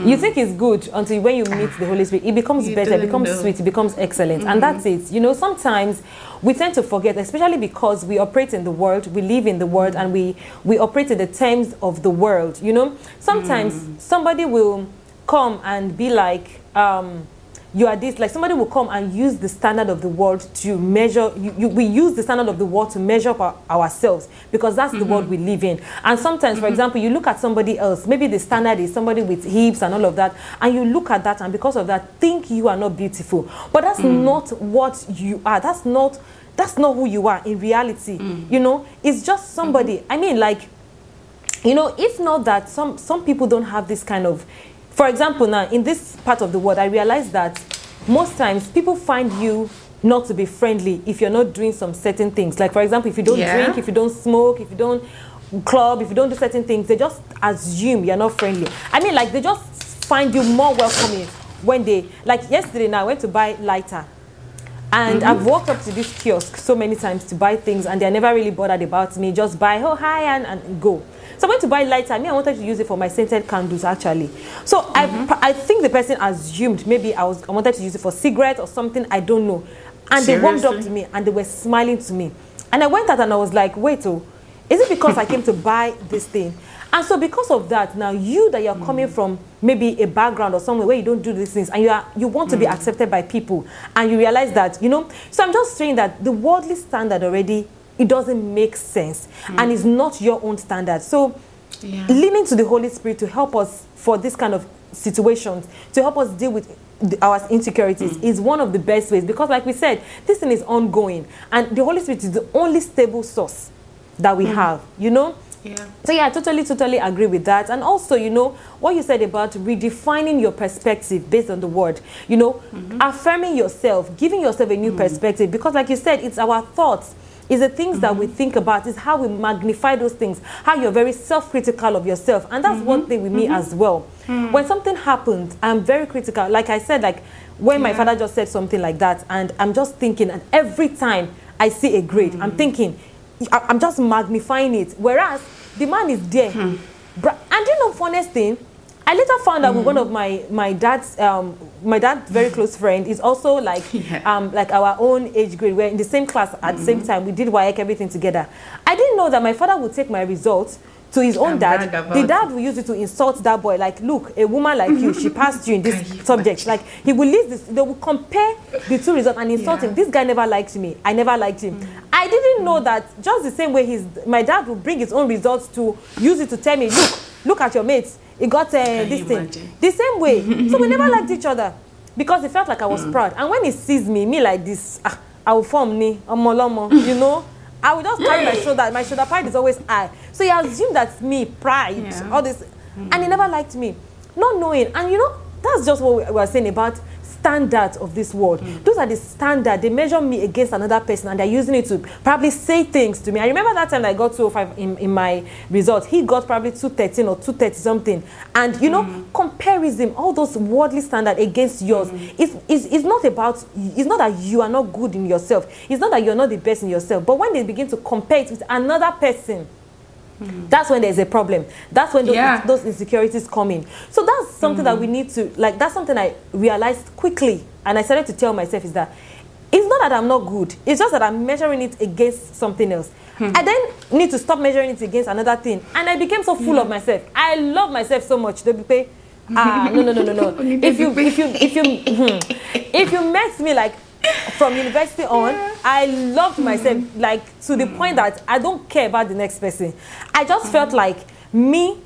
you think it's good until when you meet the Holy Spirit, it becomes You better, it becomes know. sweet, it becomes excellent, and that's it. You know, sometimes we tend to forget, especially because we operate in the world, we live in the world, and we we operate in the terms of the world. You know, sometimes somebody will come and be like. Um, you are this like somebody will come and use the standard of the world to measure you, you, we use the standard of the world to measure up our, ourselves because that's the world mm-hmm. we live in. And sometimes for mm-hmm. example you look at somebody else maybe the standard is somebody with hips and all of that and you look at that and because of that think you are not beautiful. But that's mm. not what you are. That's not that's not who you are in reality. Mm. You know, it's just somebody. Mm-hmm. I mean, like, you know, if not that some some people don't have this kind of, for example, now in this part of the world, I realize that most times people find you not to be friendly if you're not doing some certain things. Like for example, if you don't Yeah. drink, if you don't smoke, if you don't club, if you don't do certain things, they just assume you're not friendly. I mean, like they just find you more welcoming when they like yesterday. Now I went to buy lighter. And mm-hmm. I've walked up to this kiosk so many times to buy things, and they're never really bothered about me. Just buy, oh hi, and, and go. So I went to buy lighter. Me, I wanted to use it for my scented candles actually. So I, mm-hmm. I think the person assumed maybe I was I wanted to use it for cigarettes or something. I don't know. And they warmed up to me and they were smiling to me. And I went out and I was like, wait, oh, is it because I came to buy this thing? And so because of that, now you that you're coming mm. from maybe a background or somewhere where you don't do these things and you are you want to be hmm. accepted by people and you realize that, you know, so I'm just saying that the worldly standard already it doesn't make sense hmm. and it's not your own standard. So Yeah. leaning to the Holy Spirit to help us for this kind of situations, to help us deal with the, our insecurities hmm. is one of the best ways because, like we said, this thing is ongoing, and the Holy Spirit is the only stable source that we mm. have. You know. Yeah. So yeah, I totally, totally agree with that. And also, you know, what you said about redefining your perspective based on the word, you know, mm-hmm. affirming yourself, giving yourself a new mm. perspective. Because like you said, it's our thoughts. It's the things that we mm-hmm. think about, it's how we magnify those things, how you're very self-critical of yourself. And that's one mm-hmm. thing with me as well. Mm. When something happens, I'm very critical. Like I said, like when my father just said something like that, and I'm just thinking, and every time I see a grade, I'm thinking, I- I'm just magnifying it. Whereas the man is there. Bra- And you know, funniest thing, I later found out with one of my my dad's um my dad's very close friend is also like Yeah. um like our own age grade. We're in the same class at the same time. We did WAEC everything together. I didn't know that my father would take my results to his own And dad. The dad will use it to insult that boy. Like, look, a woman like you, she passed you in this subject. Like, he will list this. They will compare the two results and insult Yeah. him. This guy never liked me. I never liked him. I didn't know that just the same way his my dad will bring his own results to use it to tell me, look, look at your mates. He got uh, this thing. imagine? The same way. so we never liked each other because he felt like I was proud. And when he sees me, me like this, ah, I will form me, omolomo, you know. I will just carry my shoulder. That my shoulder pride is always high. So he assumed that's me, pride, Yeah. all this. And he never liked me. Not knowing. And you know, that's just what we were saying about standards of this world. Mm. Those are the standard. They measure me against another person and they're using it to probably say things to me. I remember that time I got 205 in, in my result. He got probably 213 or 230 something. And you know, mm. comparison, all those worldly standard against yours, mm. it's, it's, it's not about, it's not that you are not good in yourself. It's not that you're not the best in yourself. But when they begin to compare it with another person, that's when there's a problem. That's when those, Yeah. those insecurities come in. So that's something that we need to like. That's something I realized quickly, and I started to tell myself is that it's not that I'm not good. It's just that I'm measuring it against something else. I then need to stop measuring it against another thing, and I became so full of myself. I love myself so much. They pay. Ah, no, no, no, no, no. If you, if you, if you, if you met me like from university on, I loved myself hmm. like to the point that I don't care about the next person. I just hmm. felt like me,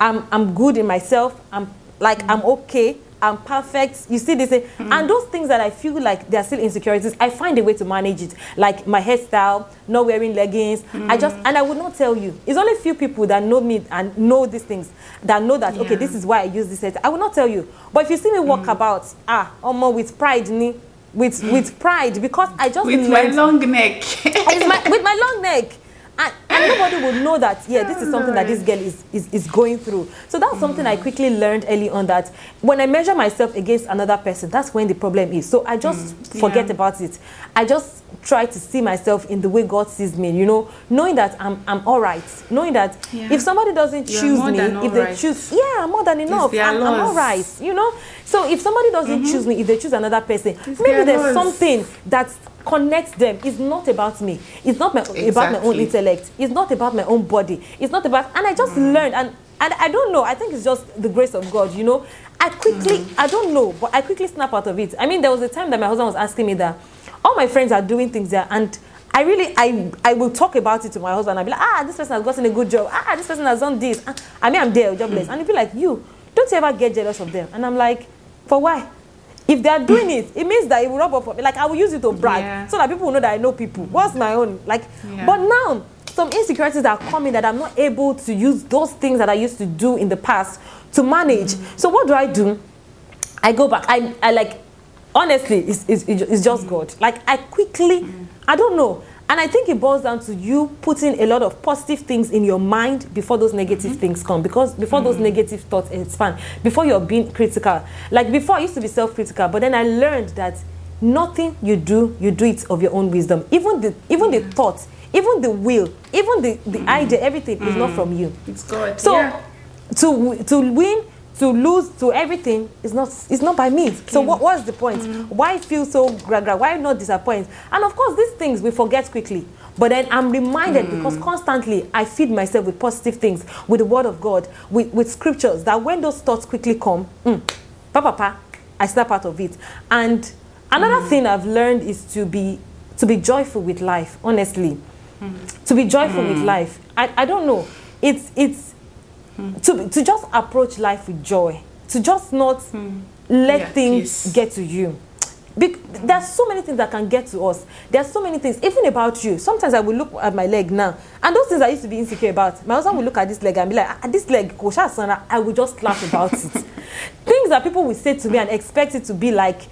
I'm I'm good in myself. I'm like I'm hmm. okay. I'm perfect. You see this, thing? and those things that I feel like they're still insecurities. I find a way to manage it, like my hairstyle, not wearing leggings. I just and I would not tell you. It's only few people that know me and know these things that know that okay, this is why I use this. I will not tell you. But if you see me walk about, ah, almost with pride, ni, with with pride, because I just With my long neck. my, with my long neck. And, and nobody would know that, yeah, this is something that this girl is, is, is going through. So that's something I quickly learned early on that when I measure myself against another person, that's when the problem is. So I just mm, forget yeah. about it. I just try to see myself in the way God sees me, you know, knowing that I'm, I'm all right. Knowing that Yeah. if somebody doesn't You're choose me, if they right. choose, yeah, I'm more than enough. I'm, I'm all laws. right, you know. So if somebody doesn't choose me, if they choose another person, It's maybe there's laws. something that connects them. It's not about me. It's not my, about my own intellect. It's not about my own body. It's not about, and I just Mm. learned, and, and I don't know. I think it's just the grace of God, you know. I quickly, Mm. I don't know, but I quickly snap out of it. I mean, there was a time that my husband was asking me that all my friends are doing things there, and I really, I, I will talk about it to my husband. I'll be like, ah, this person has gotten a good job. Ah, this person has done this. Ah, I mean, I'm there, jobless. And he'll be like, you, don't you ever get jealous of them? And I'm like, for why? if they are doing it it means that it will rub off on me like i will use it to brag Yeah. so that people will know that i know people what's my own like Yeah. but now some insecurities that are coming that i'm not able to use those things that i used to do in the past to manage mm. so what do i do I go back. I, I like, honestly, it's, it's, it's just mm. God. Like, I quickly, mm. I don't know. And I think it boils down to you putting a lot of positive things in your mind before those negative mm-hmm. things come. Because before those negative thoughts expand, before you're being critical. Like, before I used to be self critical, but then I learned that nothing you do, you do it of your own wisdom. Even the, even the thought, even the will, even the, the idea, everything is not mm. from you. It's God. So yeah. to to win, to lose, to everything is not it's not by me. So mm. what what's the point? Mm. Why feel so gra gra? Why not disappoint? And of course, these things we forget quickly. But then I'm reminded because constantly I feed myself with positive things, with the word of God, with, with scriptures, that when those thoughts quickly come, mm, pa, pa, pa, I snap out of it. And another thing I've learned is to be to be joyful with life, honestly. To be joyful with hmm. life. I, I don't know. It's it's hmm. to, to just approach life with joy to just not hmm. let Yeah, things peace. get to you Bec- there's so many things that can get to us there's so many things even about you sometimes i will look at my leg now and those things i used to be insecure about my husband will look at this leg and be like ah, this leg ko sha sanra." i will just laugh about it things that people will say to me and expect it to be like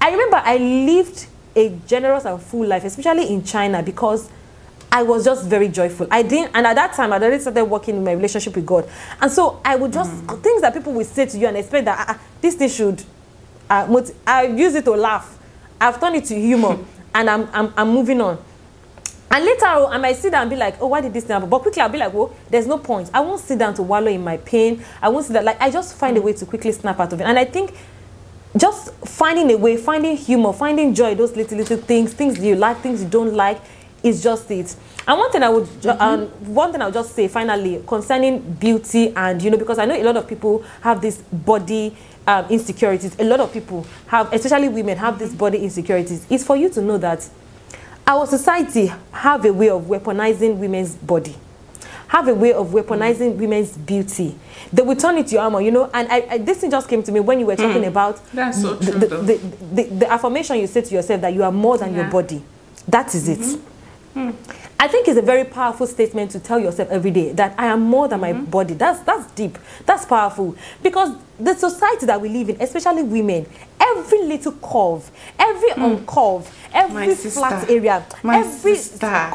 i remember i lived a generous and full life especially in china because I was just very joyful. I didn't, and at that time, I'd already started working in my relationship with God. And so I would just, things that people would say to you and expect that ah, ah, this thing should, uh, moti- I use it to laugh. I've turned it to humor and I'm, I'm, I'm moving on. And later on, I might sit down and be like, oh, why did this happen? But quickly I'll be like, well, there's no point. I won't sit down to wallow in my pain. I won't sit down, like, I just find a way to quickly snap out of it. And I think just finding a way, finding humor, finding joy, those little little things, things you like, things you don't like, is just it. And one thing I would, ju- um, one thing I would just say finally concerning beauty and you know because I know a lot of people have this body um, insecurities. A lot of people have, especially women, have this body insecurities. It's for you to know that our society have a way of weaponizing women's body have a way of weaponizing women's beauty. They will turn it to your armor you know and I, I, this thing just came to me when you were talking about That's so the, true, the, the, the, the affirmation you say to yourself that you are more than your body. That is it Hmm. I think it's a very powerful statement to tell yourself every day that I am more than my mm-hmm. body. That's that's deep. That's powerful because the society that we live in, especially women, every little curve, every mm. uncurve, every flat area, My every sister.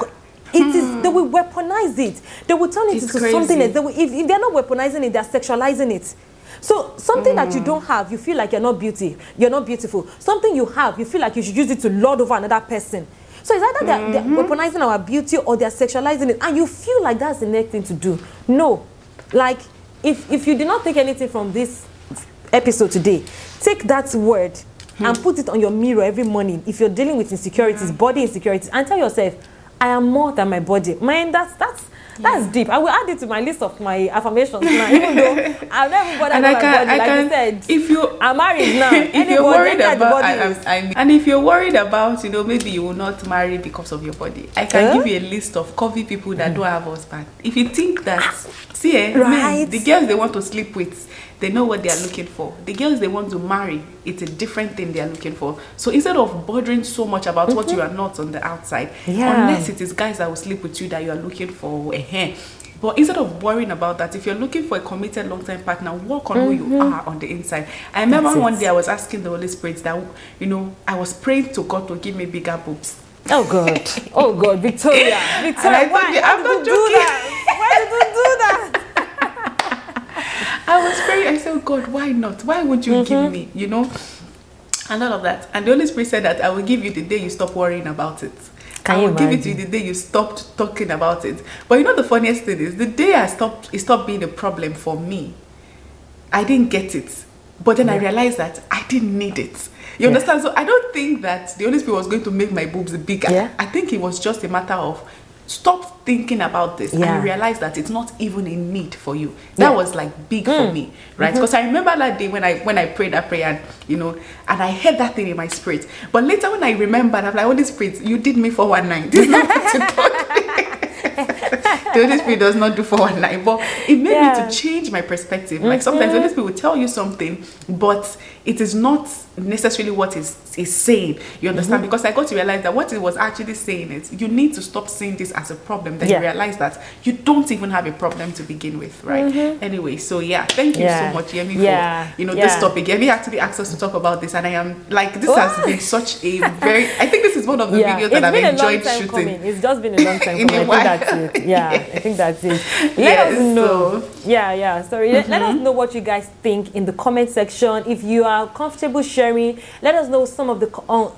it is they will weaponize it. They will turn it It's into crazy. something else. They will, if, if they're not weaponizing it, they're sexualizing it. So something that you Mm. don't have, you feel like you're not beauty, you're not beautiful. Something you have, you feel like you should use it to lord over another person. So it's either they're, they're Mm-hmm. weaponizing our beauty or they're sexualizing it, and you feel like that's the next thing to do. No, like if if you did not take anything from this episode today, take that word Hmm. and put it on your mirror every morning. If you're dealing with insecurities, body insecurities, and tell yourself, I am more than my body. Man, that's that's that's deep. I will add it to my list of my affirmations now, even though I've never bothered about I can, body. I like can, you said, if you, I'm married now. if Anybody, you're worried any of the about, I, I, I mean, and if you're worried about, you know, maybe you will not marry because of your body, I can Huh? give you a list of coffee people that don't have husband. If you think that, see, eh, men, Right. the girls they want to sleep with, they know what they are looking for. The girls they want to marry, it's a different thing they are looking for. So instead of bothering so much about what you are not on the outside, Mm-hmm. Yeah. unless it is guys that will sleep with you that you are looking for, but instead of worrying about that, if you're looking for a committed long-term partner, work on who you are on the inside. I remember Mm-hmm. That's one day I was asking the Holy Spirit that, you know, I was praying to God to give me bigger boobs. Oh God! Oh God! Victoria! Victoria! Why? told you, Why I'm did you not joking. that? Why did you do that? I was praying. I said, God, why not? Why would you Mm-hmm. give me? You know, and all of that. And the Holy Spirit said that I will give you the day you stop worrying about it. Can I will give it to you the day you stopped talking about it. But you know the funniest thing is the day I stopped, it stopped being a problem for me. I didn't get it, but then I realized that I didn't need it. You Yeah. understand? So I don't think that the Holy Spirit was going to make my boobs bigger. Yeah. I think it was just a matter of stop thinking about this Yeah. and realize that it's not even a need for you. That Yeah. was like big for hmm. me, right? Mm-hmm. Because I remember that day when I when I prayed that prayer, and, you know, and I heard that thing in my spirit. But later when I remembered, I'm like, Holy Spirit, you did me for one night. This is not what the Holy Spirit does not do 419, but it made Yeah. me to change my perspective. Like sometimes the mm-hmm. Holy Spirit will tell you something, but it is not necessarily what is is saying you understand Mm-hmm. because i got to realize that what it was actually saying is you need to stop seeing this as a problem then Yeah. you realize that you don't even have a problem to begin with right anyway so yeah thank you Mm-hmm. Yeah. so much yemi Yeah. for you know this topic yemi actually asked us to talk about this and i am like this Oh. has been such a very i think this is one of the videos that i've been a long enjoyed shooting coming. It's just been a long time In coming. I think that's it. Yeah, I think that's it. Let Yes, us know. so- Mm-hmm. Yeah, yeah. Sorry. Let, let us know what you guys think in the comment section. If you are comfortable sharing, let us know some of the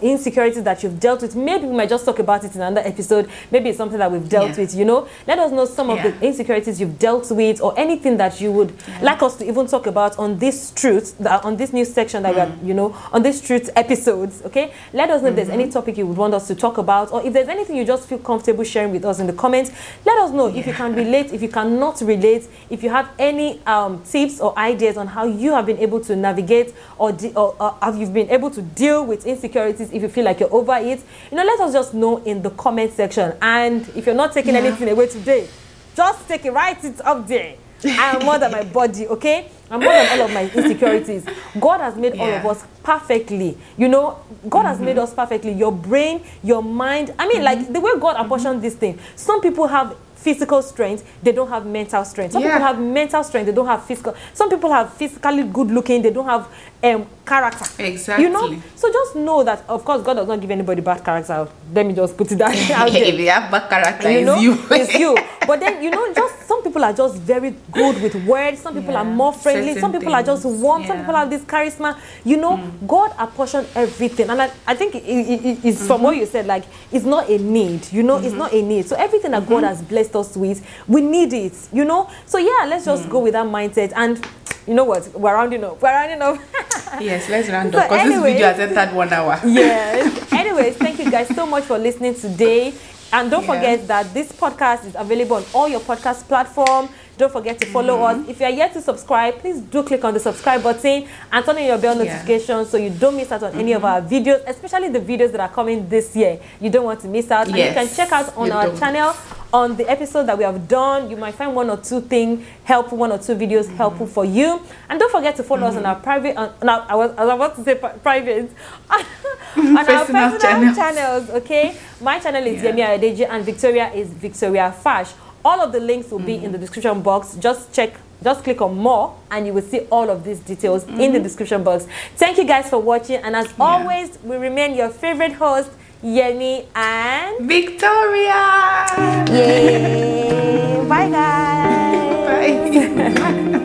insecurities that you've dealt with. Maybe we might just talk about it in another episode. Maybe it's something that we've dealt Yeah. with. You know, let us know some of the insecurities you've dealt with, or anything that you would like us to even talk about on this truth, that, on this new section that we are, you know, on this truth episodes. Okay, let us know if there's any topic you would want us to talk about, or if there's anything you just feel comfortable sharing with us in the comments. Let us know if you can relate, if you cannot relate, if you have any um, tips or ideas on how you have been able to navigate or, or, or have you been able to deal with insecurities if you feel like you're over it. You know, let us just know in the comment section. And if you're not taking Yeah. anything away today, just take it, write it up there. I am more than my body, okay? I'm more than all of my insecurities. God has made all of us perfectly. You know, God has made mm-hmm. us perfectly. Your brain, your mind. I mean, like mm-hmm. the way God mm-hmm. apportioned this thing. Some people have physical strength, they don't have mental strength. Some Yeah. people have mental strength, they don't have physical. Some people have physically good looking, they don't have um, character. You know? Exactly. So just know that, of course, God does not give anybody bad character. Let me just put it that out there if you have bad character you know, you it's you. But then you know, just some people are just very good with words. Some people are more friendly. Some people are just warm. Some yeah. Mm. people have this charisma. You know, God apportioned everything, and I, I think it, it, it- it's Mm-hmm. from what you said. Like it's not a need. You know, it's not a need. So everything that Mm-hmm. God has blessed us with, we need it. You know. So yeah, let's just Mm. go with that mindset and. You know what? We're rounding up. We're rounding up. yes let's round So up because this video has entered one hour yes. Anyways, thank you guys so much for listening today. And don't Yeah. forget that this podcast is available on all your podcast platform. Don't forget to follow Mm-hmm. us. If you are yet to subscribe, please do click on the subscribe button and turn on your bell Yeah. notifications so you don't miss out on any of our videos, especially the videos that are coming this year. You don't want to miss out. And you can check out on you our don't. channel on the episode that we have done. You might find one or two things helpful, one or two videos Mm-hmm. helpful for you. And don't forget to follow us on our private, on, on our, I was, I was about to say private, on our Personal personal channels. channels. Okay, my channel is Yeah. Yemi Adeji and Victoria is Victoria Fash. All of the links will be in mm-hmm. the description box. Just check. Just click on more and you will see all of these details in the mm-hmm. description box. Thank you guys for watching and as always, we remain your favorite host, Yemi and victoria Yay! Bye guys!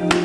bye